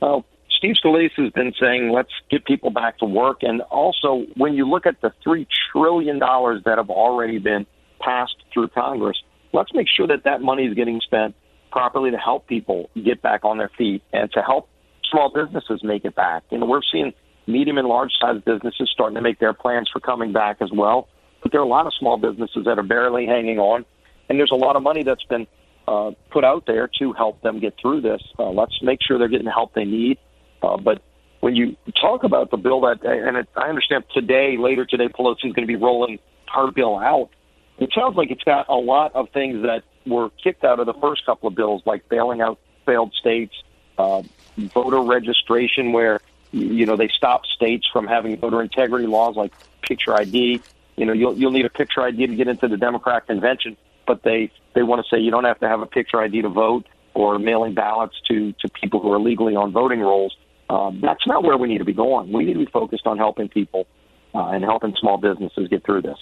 Well, Steve Scalise has been saying let's get people back to work, and also when you look at the three trillion dollars that have already been passed through Congress, let's make sure that that money is getting spent properly to help people get back on their feet and to help small businesses make it back. You know, we're seeing medium and large sized businesses starting to make their plans for coming back as well. But there are a lot of small businesses that are barely hanging on, and there's a lot of money that's been uh, put out there to help them get through this. Uh, let's make sure they're getting the help they need. Uh, but when you talk about the bill that, and it, I understand today, later today, Pelosi is going to be rolling her bill out. It sounds like it's got a lot of things that were kicked out of the first couple of bills, like bailing out failed states, uh, voter registration, where you know they stopped states from having voter integrity laws like picture ID. You know, you'll you'll need a picture ID to get into the Democrat convention, but they they want to say you don't have to have a picture ID to vote or mailing ballots to to people who are legally on voting rolls. Um, that's not where we need to be going. We need to be focused on helping people uh, and helping small businesses get through this.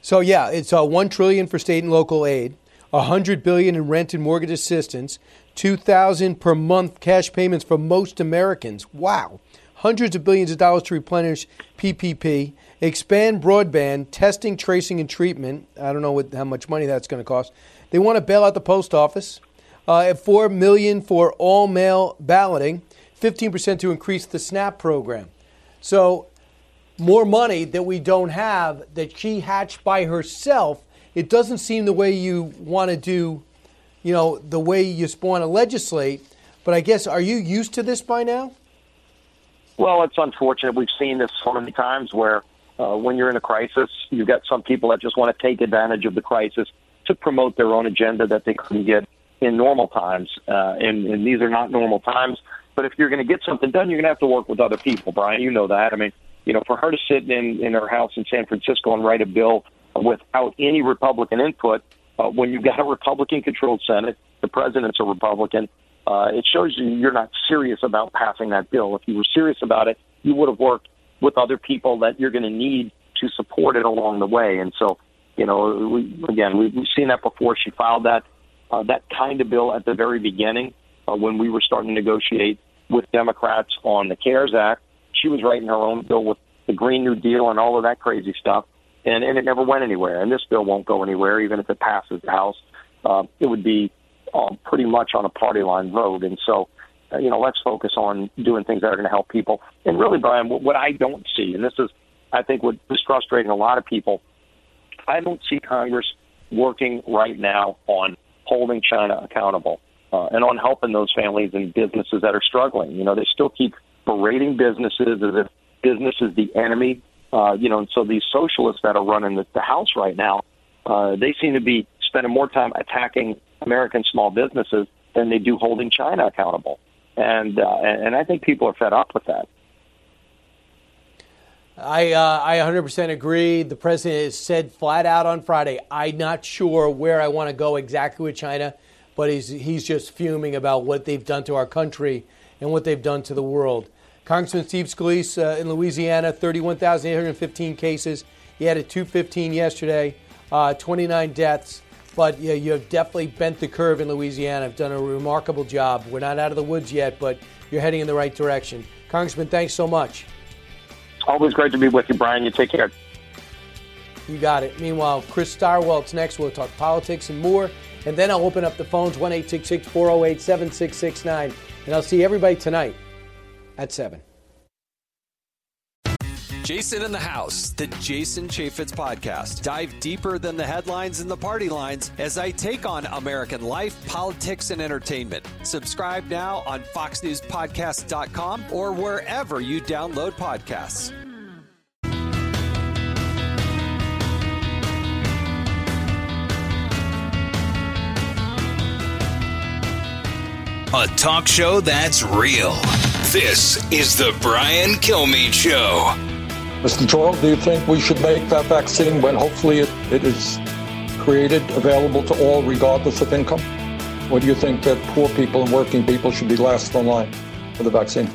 So yeah, it's uh, one trillion for state and local aid, a hundred billion in rent and mortgage assistance, two thousand per month cash payments for most Americans. Wow, hundreds of billions of dollars to replenish PPP, expand broadband testing, tracing, and treatment. I don't know what, how much money that's going to cost. They want to bail out the post office. Uh, four million for all mail balloting, fifteen percent to increase the SNAP program. So more money that we don't have that she hatched by herself. It doesn't seem the way you want to do, you know, the way you want to legislate. But I guess, are you used to this by now? Well, it's unfortunate. We've seen this so many times where uh, when you're in a crisis, you've got some people that just want to take advantage of the crisis to promote their own agenda that they couldn't get in normal times. Uh, and, and these are not normal times. But if you're going to get something done, you're going to have to work with other people, Brian. You know that. I mean, you know, for her to sit in, in her house in San Francisco and write a bill without any Republican input, uh, when you've got a Republican controlled Senate, the president's a Republican, uh, it shows you you're not serious about passing that bill. If you were serious about it, you would have worked with other people that you're going to need to support it along the way. And so, you know, we, again, we've, seen that before. She filed that uh, that kind of bill at the very beginning uh, when we were starting to negotiate with Democrats on the CARES Act she was writing her own bill with the Green New Deal and all of that crazy stuff, and and it never went anywhere. And this bill won't go anywhere, even if it passes the House. Uh, it would be uh, pretty much on a party line vote. And so, you know, let's focus on doing things that are going to help people. And really, Brian, what, what I don't see, and this is, I think, what is frustrating a lot of people. I don't see Congress working right now on holding China accountable uh, and on helping those families and businesses that are struggling. You know, they still keep berating businesses as if business is the enemy. Uh, you know, and so these socialists that are running the, the House right now, uh, they seem to be spending more time attacking American small businesses than they do holding China accountable. And uh, and I think people are fed up with that. I uh, I 100% agree. The president has said flat out on Friday, I'm not sure where I want to go exactly with China, but he's he's just fuming about what they've done to our country and what they've done to the world. Congressman Steve Scalise uh, in Louisiana, 31,815 cases. He had a 215 yesterday, uh, 29 deaths. But yeah, you have definitely bent the curve in Louisiana. Have done a remarkable job. We're not out of the woods yet, but you're heading in the right direction. Congressman, thanks so much. Always great to be with you, Brian. You take care. You got it. Meanwhile, Chris Stirewalt's next. We'll talk politics and more. And then I'll open up the phones 1 408 7669. And I'll see everybody tonight at 7. Jason in the House, the Jason Chaffetz podcast. Dive deeper than the headlines and the party lines as I take on American life, politics, and entertainment. Subscribe now on FoxNewsPodcast.com or wherever you download podcasts. A talk show that's real. This is the Brian Kilmeade Show. Mr. Doyle, do you think we should make that vaccine when hopefully it, it is created available to all regardless of income? Or do you think that poor people and working people should be last in line for the vaccine?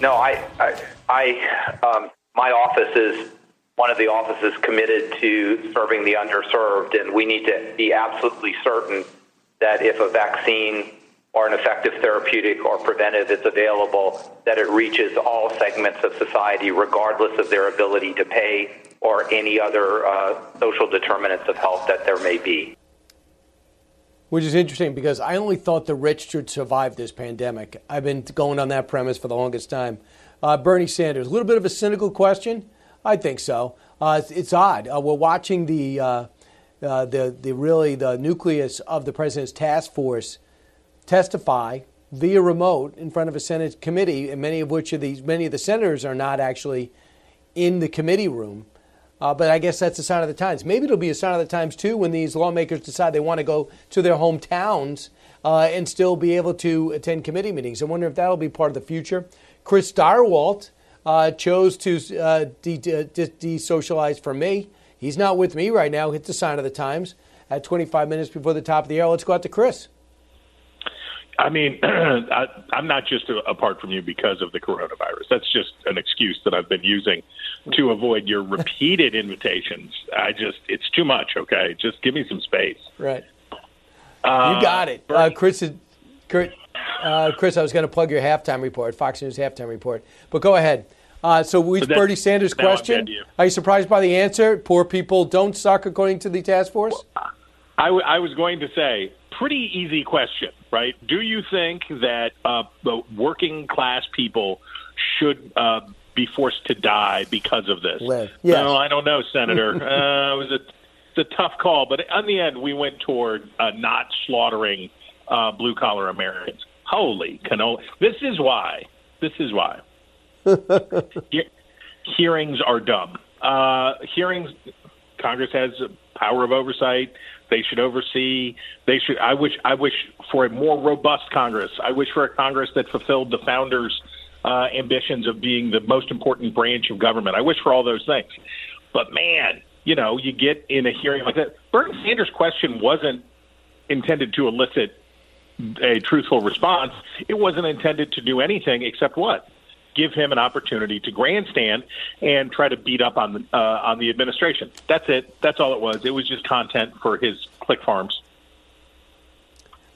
No, I, I, I um, my office is one of the offices committed to serving the underserved, and we need to be absolutely certain that if a vaccine or an effective therapeutic or preventive is available, that it reaches all segments of society, regardless of their ability to pay or any other uh, social determinants of health that there may be. Which is interesting because I only thought the rich should survive this pandemic. I've been going on that premise for the longest time. Uh, Bernie Sanders, a little bit of a cynical question. I think so. Uh, it's, it's, odd. Uh, we're watching the, uh, uh, the the really the nucleus of the president's task force testify via remote in front of a Senate committee, and many of which of these many of the senators are not actually in the committee room. Uh, but I guess that's a sign of the times. Maybe it'll be a sign of the times too when these lawmakers decide they want to go to their hometowns uh, and still be able to attend committee meetings. I wonder if that'll be part of the future. Chris Stirewalt uh, chose to uh, de- de- from me. He's not with me right now. It's a sign of the times. At 25 minutes before the top of the hour, let's go out to Chris. I mean, I, am not just a, apart from you because of the coronavirus. That's just an excuse that I've been using to avoid your repeated invitations. I just, it's too much. Okay, just give me some space. Right. Uh, you got it, uh, Chris. Chris, uh, Chris, I was going to plug your halftime report, Fox News halftime report, but go ahead. Uh, so, we so Bernie Sanders' question. You. Are you surprised by the answer? Poor people don't suck, according to the task force. Well, I, w- I was going to say, pretty easy question, right? Do you think that uh, the working class people should uh, be forced to die because of this? Live. Yes. No, I don't know, Senator. uh, it was a, it's a tough call, but in the end, we went toward uh, not slaughtering uh, blue collar Americans. Holy canola! This is why. This is why. he- hearings are dumb. Uh, hearings. Congress has power of oversight. They should oversee. They should. I wish. I wish for a more robust Congress. I wish for a Congress that fulfilled the founders' uh, ambitions of being the most important branch of government. I wish for all those things. But man, you know, you get in a hearing like that. Bernie Sanders' question wasn't intended to elicit a truthful response. It wasn't intended to do anything except what give him an opportunity to grandstand and try to beat up on the uh, on the administration. That's it. That's all it was. It was just content for his click farms.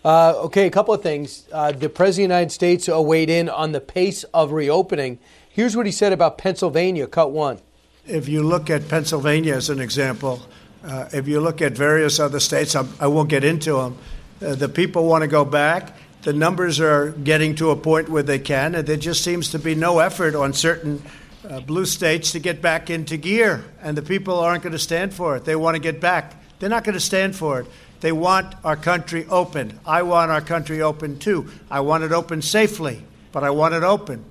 Uh, okay, a couple of things. Uh, the President of the United States weighed in on the pace of reopening. Here's what he said about Pennsylvania, cut one. If you look at Pennsylvania as an example, uh, if you look at various other states, I'm, I will not get into them, uh, the people want to go back the numbers are getting to a point where they can, and there just seems to be no effort on certain uh, blue states to get back into gear, and the people aren't going to stand for it. They want to get back. They're not going to stand for it. They want our country open. I want our country open too. I want it open safely, but I want it open.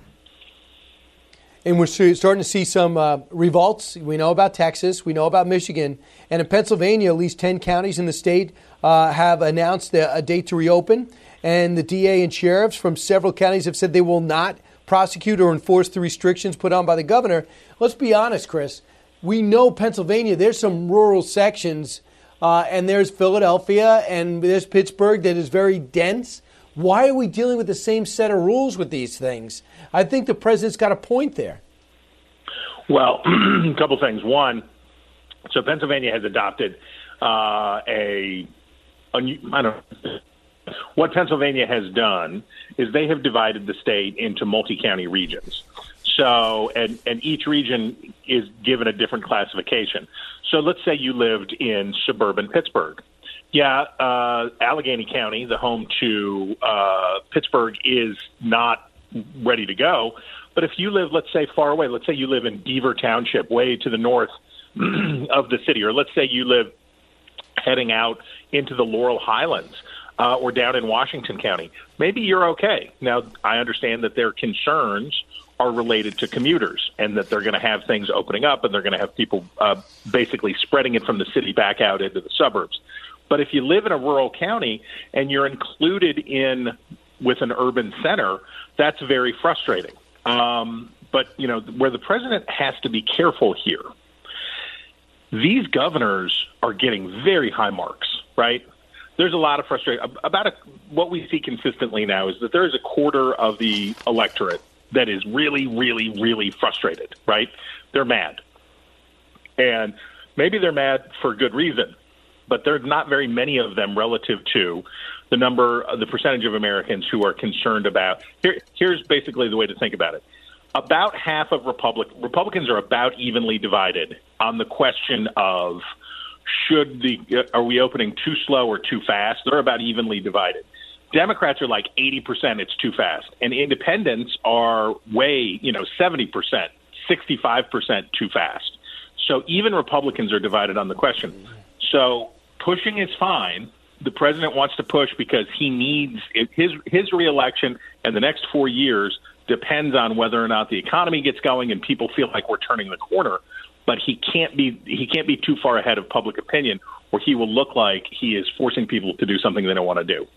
And we're starting to see some uh, revolts. We know about Texas, we know about Michigan, and in Pennsylvania, at least 10 counties in the state uh, have announced a, a date to reopen and the DA and sheriffs from several counties have said they will not prosecute or enforce the restrictions put on by the governor. Let's be honest, Chris. We know Pennsylvania, there's some rural sections, uh, and there's Philadelphia and there's Pittsburgh that is very dense. Why are we dealing with the same set of rules with these things? I think the president's got a point there. Well, a couple things. One, so Pennsylvania has adopted uh, a, a I don't know, what Pennsylvania has done is they have divided the state into multi-county regions. So, and, and each region is given a different classification. So, let's say you lived in suburban Pittsburgh. Yeah, uh, Allegheny County, the home to uh, Pittsburgh, is not ready to go. But if you live, let's say, far away, let's say you live in Beaver Township, way to the north of the city, or let's say you live heading out into the Laurel Highlands uh, or down in Washington County, maybe you're okay. Now, I understand that their concerns are related to commuters and that they're going to have things opening up and they're going to have people uh, basically spreading it from the city back out into the suburbs. But if you live in a rural county and you're included in with an urban center, that's very frustrating. Um, but you know where the president has to be careful here. These governors are getting very high marks, right? There's a lot of frustration about a, what we see consistently now is that there is a quarter of the electorate that is really, really, really frustrated. Right? They're mad, and maybe they're mad for good reason. but there's not very many of them relative to the number, the percentage of Americans who are concerned about. Here, here's basically the way to think about it. About half of Republic Republicans are about evenly divided on the question of should the uh, are we opening too slow or too fast? They're about evenly divided. Democrats are like 80% it's too fast and independents are way, you know, 70%, 65% too fast. So even Republicans are divided on the question. So pushing is fine. The president wants to push because he needs his his reelection and the next 4 years depends on whether or not the economy gets going and people feel like we're turning the corner but he can't be he can't be too far ahead of public opinion or he will look like he is forcing people to do something they don't want to do.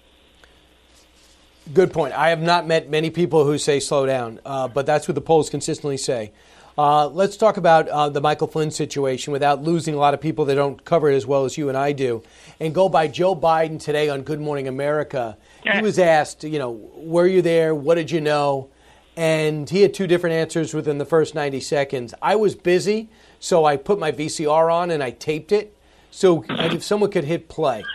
Good point. I have not met many people who say slow down, uh, but that's what the polls consistently say. Uh, let's talk about uh, the Michael Flynn situation without losing a lot of people that don't cover it as well as you and I do. And go by Joe Biden today on Good Morning America. He was asked, you know, were you there? What did you know? And he had two different answers within the first 90 seconds. I was busy, so I put my VCR on and I taped it. So if someone could hit play.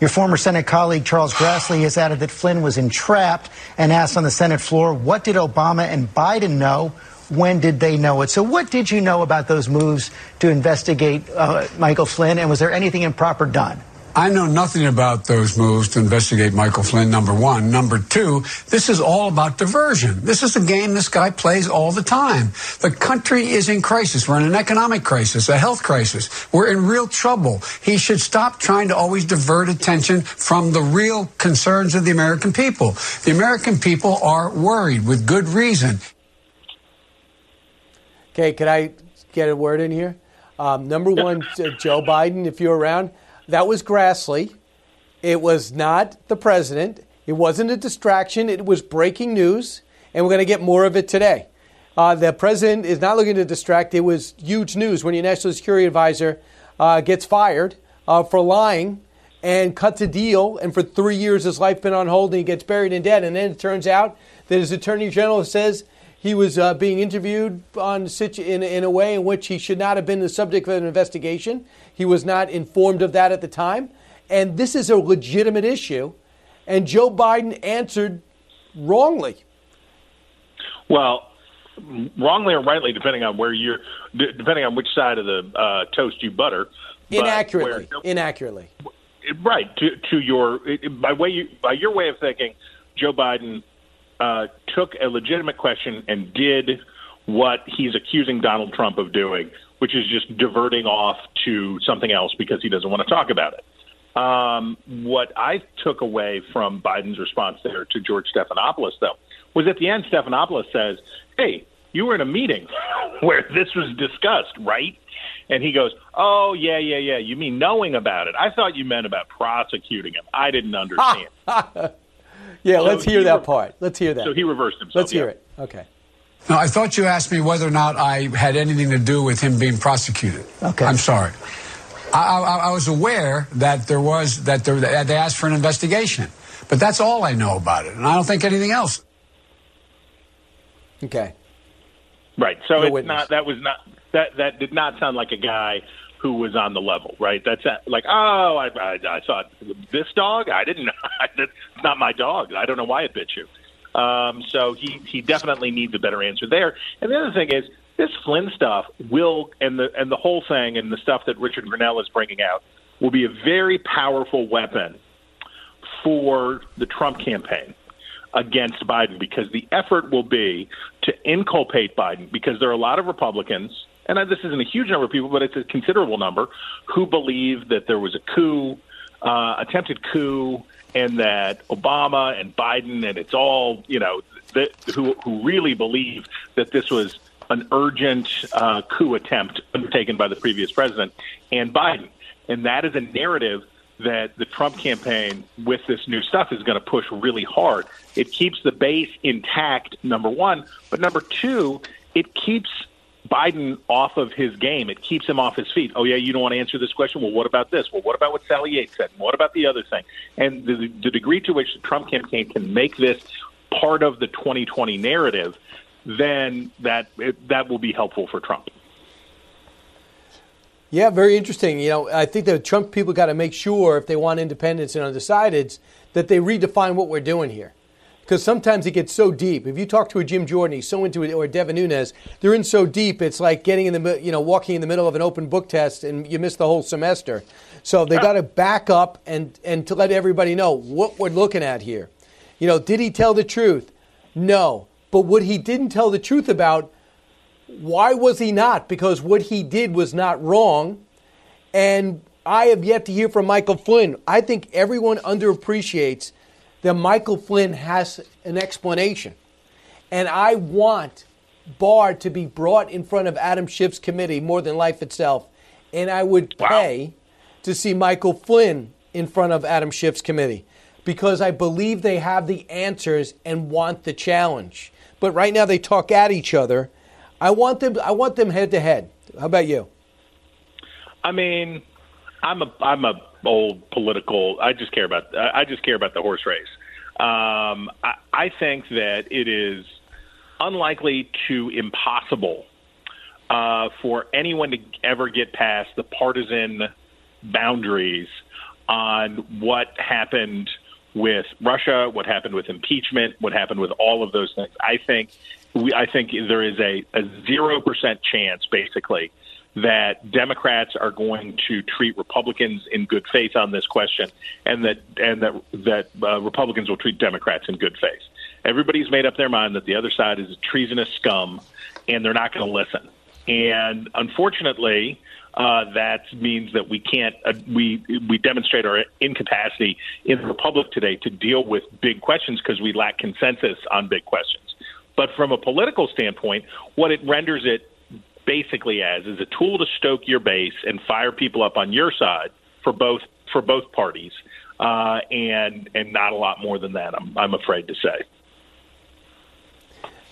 Your former Senate colleague Charles Grassley has added that Flynn was entrapped and asked on the Senate floor, what did Obama and Biden know? When did they know it? So, what did you know about those moves to investigate uh, Michael Flynn, and was there anything improper done? I know nothing about those moves to investigate Michael Flynn, number one. Number two, this is all about diversion. This is a game this guy plays all the time. The country is in crisis. We're in an economic crisis, a health crisis. We're in real trouble. He should stop trying to always divert attention from the real concerns of the American people. The American people are worried with good reason. Okay, can I get a word in here? Um, number one, Joe Biden, if you're around, that was Grassley. It was not the president. It wasn't a distraction. It was breaking news, and we're going to get more of it today. Uh, the president is not looking to distract. It was huge news when your national security advisor uh, gets fired uh, for lying and cuts a deal, and for three years his life been on hold, and he gets buried in debt. And then it turns out that his attorney general says he was uh, being interviewed on in, in a way in which he should not have been the subject of an investigation. He was not informed of that at the time. And this is a legitimate issue. And Joe Biden answered wrongly. Well, wrongly or rightly, depending on where you're, depending on which side of the uh, toast you butter. Inaccurately. Where, inaccurately. Right. To, to your by way you, by your way of thinking, Joe Biden uh, took a legitimate question and did what he's accusing Donald Trump of doing, which is just diverting off to something else because he doesn't want to talk about it. Um, what I took away from Biden's response there to George Stephanopoulos, though, was at the end, Stephanopoulos says, Hey, you were in a meeting where this was discussed, right? And he goes, Oh, yeah, yeah, yeah. You mean knowing about it? I thought you meant about prosecuting him. I didn't understand. Yeah, so let's hear that part. Let's hear that. So he reversed himself. Let's hear yeah. it. Okay. Now, I thought you asked me whether or not I had anything to do with him being prosecuted. Okay. I'm sorry. I, I, I was aware that there was that there, they asked for an investigation, but that's all I know about it, and I don't think anything else. Okay. Right. So no it's witness. not that was not that that did not sound like a guy who was on the level, right? That's like, oh, I, I, I saw this dog. I didn't. That's not my dog. I don't know why it bit you. Um, so he he definitely needs a better answer there. And the other thing is this Flynn stuff will and the and the whole thing and the stuff that Richard Grenell is bringing out will be a very powerful weapon for the Trump campaign against Biden because the effort will be to inculpate Biden because there are a lot of Republicans and this isn't a huge number of people, but it's a considerable number who believe that there was a coup, uh, attempted coup, and that Obama and Biden and it's all you know that, who who really believe that this was an urgent uh, coup attempt undertaken by the previous president and Biden, and that is a narrative that the Trump campaign with this new stuff is going to push really hard. It keeps the base intact, number one, but number two, it keeps Biden off of his game. It keeps him off his feet. Oh, yeah, you don't want to answer this question? Well, what about this? Well, what about what Sally Yates said? And what about the other thing? And the, the degree to which the Trump campaign can make this part of the 2020 narrative, then that it, that will be helpful for Trump. Yeah, very interesting. You know, I think the Trump people got to make sure if they want independence and undecideds that they redefine what we're doing here. Because sometimes it gets so deep. If you talk to a Jim Jordan, he's so into it, or Devin Nunes, they're in so deep. It's like getting in the, you know, walking in the middle of an open book test, and you miss the whole semester. So they got to back up and and to let everybody know what we're looking at here. You know, did he tell the truth? No. But what he didn't tell the truth about, why was he not? Because what he did was not wrong. And I have yet to hear from Michael Flynn. I think everyone underappreciates that Michael Flynn has an explanation. And I want Barr to be brought in front of Adam Schiff's committee more than life itself. And I would pay to see Michael Flynn in front of Adam Schiff's committee because I believe they have the answers and want the challenge. But right now they talk at each other. I want them I want them head to head. How about you? I mean, I'm a I'm a old political. I just care about I just care about the horse race. Um, I, I think that it is unlikely to impossible uh, for anyone to ever get past the partisan boundaries on what happened with Russia, what happened with impeachment, what happened with all of those things. I think we, I think there is a zero percent chance, basically, that Democrats are going to treat Republicans in good faith on this question, and that and that that uh, Republicans will treat Democrats in good faith. Everybody's made up their mind that the other side is a treasonous scum, and they're not going to listen. And unfortunately, uh, that means that we can't uh, we we demonstrate our incapacity in the republic today to deal with big questions because we lack consensus on big questions. But from a political standpoint, what it renders it basically as is a tool to stoke your base and fire people up on your side for both for both parties, uh, and and not a lot more than that. I'm I'm afraid to say.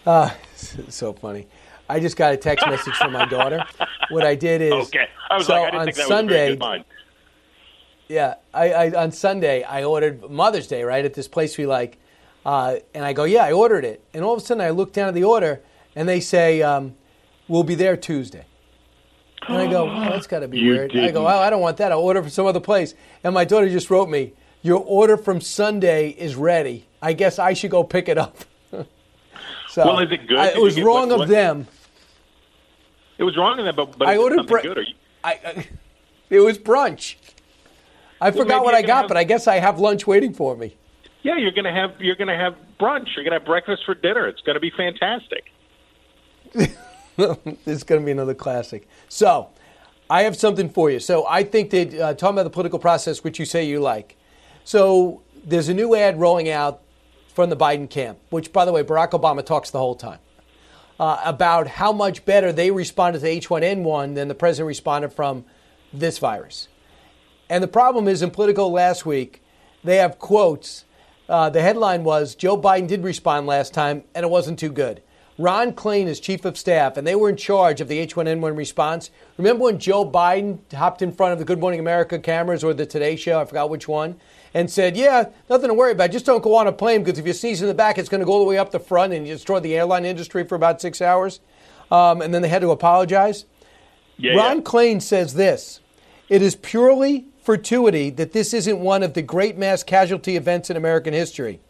Uh, so funny. I just got a text message from my daughter. What I did is okay. I was so like, I didn't on think that Sunday. was a very good mind. Yeah, I, I on Sunday I ordered Mother's Day right at this place we like, uh, and I go, yeah, I ordered it, and all of a sudden I look down at the order and they say, um, we'll be there Tuesday. And I go, wow, that's got to be You weird. I go, didn't. oh, I don't want that. I'll order from some other place. And my daughter just wrote me, your order from Sunday is ready. I guess I should go pick it up. so Well, is it good? I- it was wrong of them. It was wrong in that, but, but I ordered bre- good. You, I, I, it was brunch. I Well, forgot what I got, have- but I guess I have lunch waiting for me. yeah, you're gonna have you're gonna have brunch. You're gonna have breakfast for dinner. It's gonna be fantastic. this is going to be another classic. So, I have something for you. So, I think that uh, talking about the political process, which you say you like. So, there's a new ad rolling out from the Biden camp, which, by the way, Barack Obama talks the whole time uh, about how much better they responded to H1N1 than the president responded from this virus. And the problem is in Politico last week, they have quotes. Uh, the headline was Joe Biden did respond last time, and it wasn't too good. Ron Klain is chief of staff, and they were in charge of the H1N1 response. Remember when Joe Biden hopped in front of the Good Morning America cameras or the Today Show, I forgot which one, and said, Yeah, nothing to worry about. Just don't go on a plane because if you sneeze in the back, it's going to go all the way up the front and you destroy the airline industry for about six hours. Um, and then they had to apologize. Yeah, Ron Klain says this It is purely fortuity that this isn't one of the great mass casualty events in American history.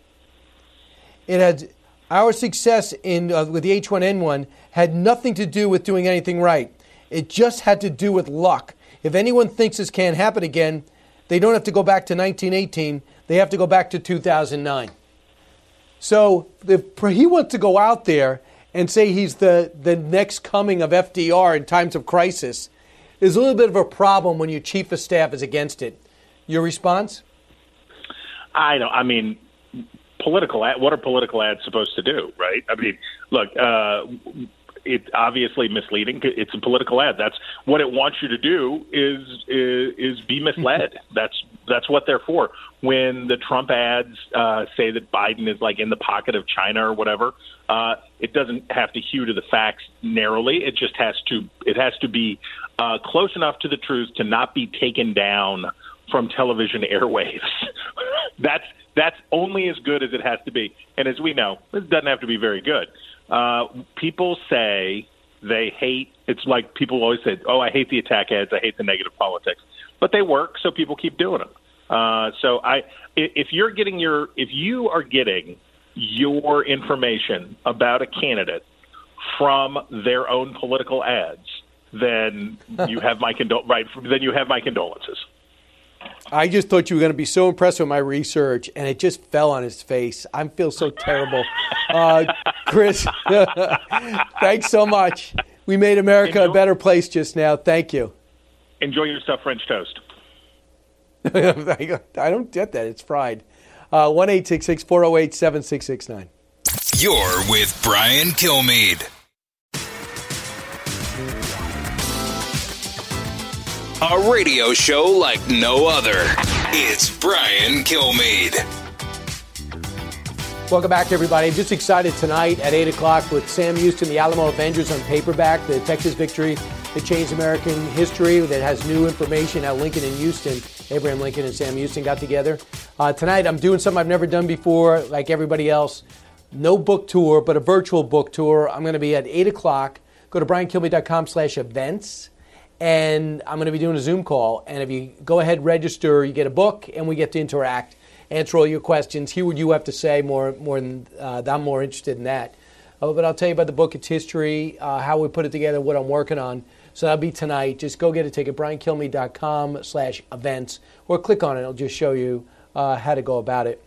It had our success in uh, with the H1N1 had nothing to do with doing anything right. It just had to do with luck. If anyone thinks this can't happen again, they don't have to go back to 1918. They have to go back to 2009. So if he wants to go out there and say he's the, the next coming of FDR in times of crisis, is a little bit of a problem when your chief of staff is against it. Your response? I don't. I mean, political. Ad, what are political ads supposed to do? Right. I mean, look. Uh, it's obviously misleading. It's a political ad. That's what it wants you to do. Is is, is be misled. that's that's what they're for. When the Trump ads uh, say that Biden is like in the pocket of China or whatever, uh, it doesn't have to hew to the facts narrowly. It just has to. It has to be uh, close enough to the truth to not be taken down from television airwaves. that's that's only as good as it has to be. And as we know, it doesn't have to be very good. Uh, people say they hate It's like people always say, "Oh, I hate the attack ads. I hate the negative politics," but they work, so people keep doing them. Uh, so I, if you're getting your, if you are getting your information about a candidate from their own political ads, then you have my condol- right. Then you have my condolences. I just thought you were going to be so impressed with my research, and it just fell on his face. I feel so terrible. Uh, Chris, thanks so much. We made America Enjoy. a better place just now. Thank you. Enjoy your stuffed French toast. I don't get that. It's fried. Uh, 1 408 7669. You're with Brian Kilmeade. A radio show like no other. It's Brian Kilmeade. Welcome back, everybody. I'm just excited tonight at 8 o'clock with Sam Houston, the Alamo Avengers on paperback, the Texas victory that changed American history, that has new information. How Lincoln and Houston, Abraham Lincoln and Sam Houston got together. Uh, tonight, I'm doing something I've never done before, like everybody else. No book tour, but a virtual book tour. I'm going to be at 8 o'clock. Go to briankilmeade.com slash events and I'm going to be doing a Zoom call. And if you go ahead, register, you get a book, and we get to interact, answer all your questions, hear what you have to say. More, more than uh, I'm more interested in that. Uh, but I'll tell you about the book, its history, uh, how we put it together, what I'm working on. So that'll be tonight. Just go get a ticket, briankilmeade.com slash events, or click on it. It'll just show you uh, how to go about it.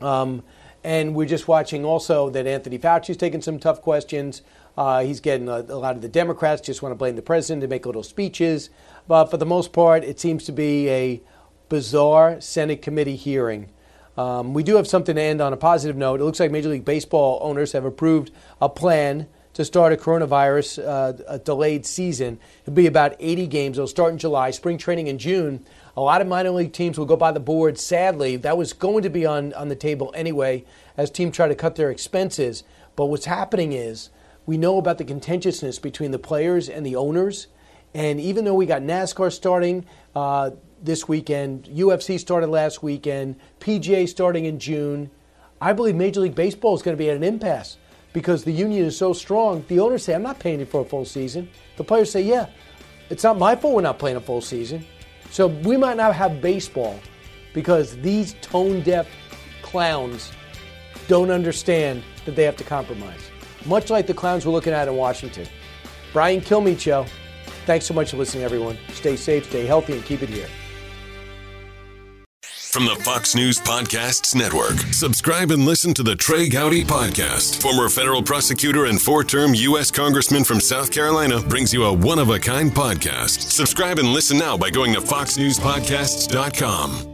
Um, and we're just watching also that Anthony Fauci's taking some tough questions. Uh, he's getting a, a, lot of the Democrats just want to blame the president to make little speeches. But for the most part, it seems to be a bizarre Senate committee hearing. Um, we do have something to end on a positive note. It looks like Major League Baseball owners have approved a plan to start a coronavirus uh, a delayed season. It'll be about 80 games. It'll start in July, spring training in June. A lot of minor league teams will go by the board. Sadly, that was going to be on, on the table anyway as teams try to cut their expenses. But what's happening is we know about the contentiousness between the players and the owners. And even though we got NASCAR starting uh, this weekend, UFC started last weekend, PGA starting in June, I believe Major League Baseball is going to be at an impasse because the union is so strong. The owners say, I'm not paying you for a full season. The players say, Yeah, it's not my fault we're not playing a full season. So we might not have baseball because these tone deaf clowns don't understand that they have to compromise much like the clowns we're looking at in Washington. Brian Kilmeade Show. Thanks so much for listening, everyone. Stay safe, stay healthy, and keep it here. From the Fox News Podcasts Network, subscribe and listen to the Trey Gowdy Podcast. Former federal prosecutor and four term U.S. Congressman from South Carolina brings you a one of a kind podcast. Subscribe and listen now by going to FoxNewsPodcasts.com.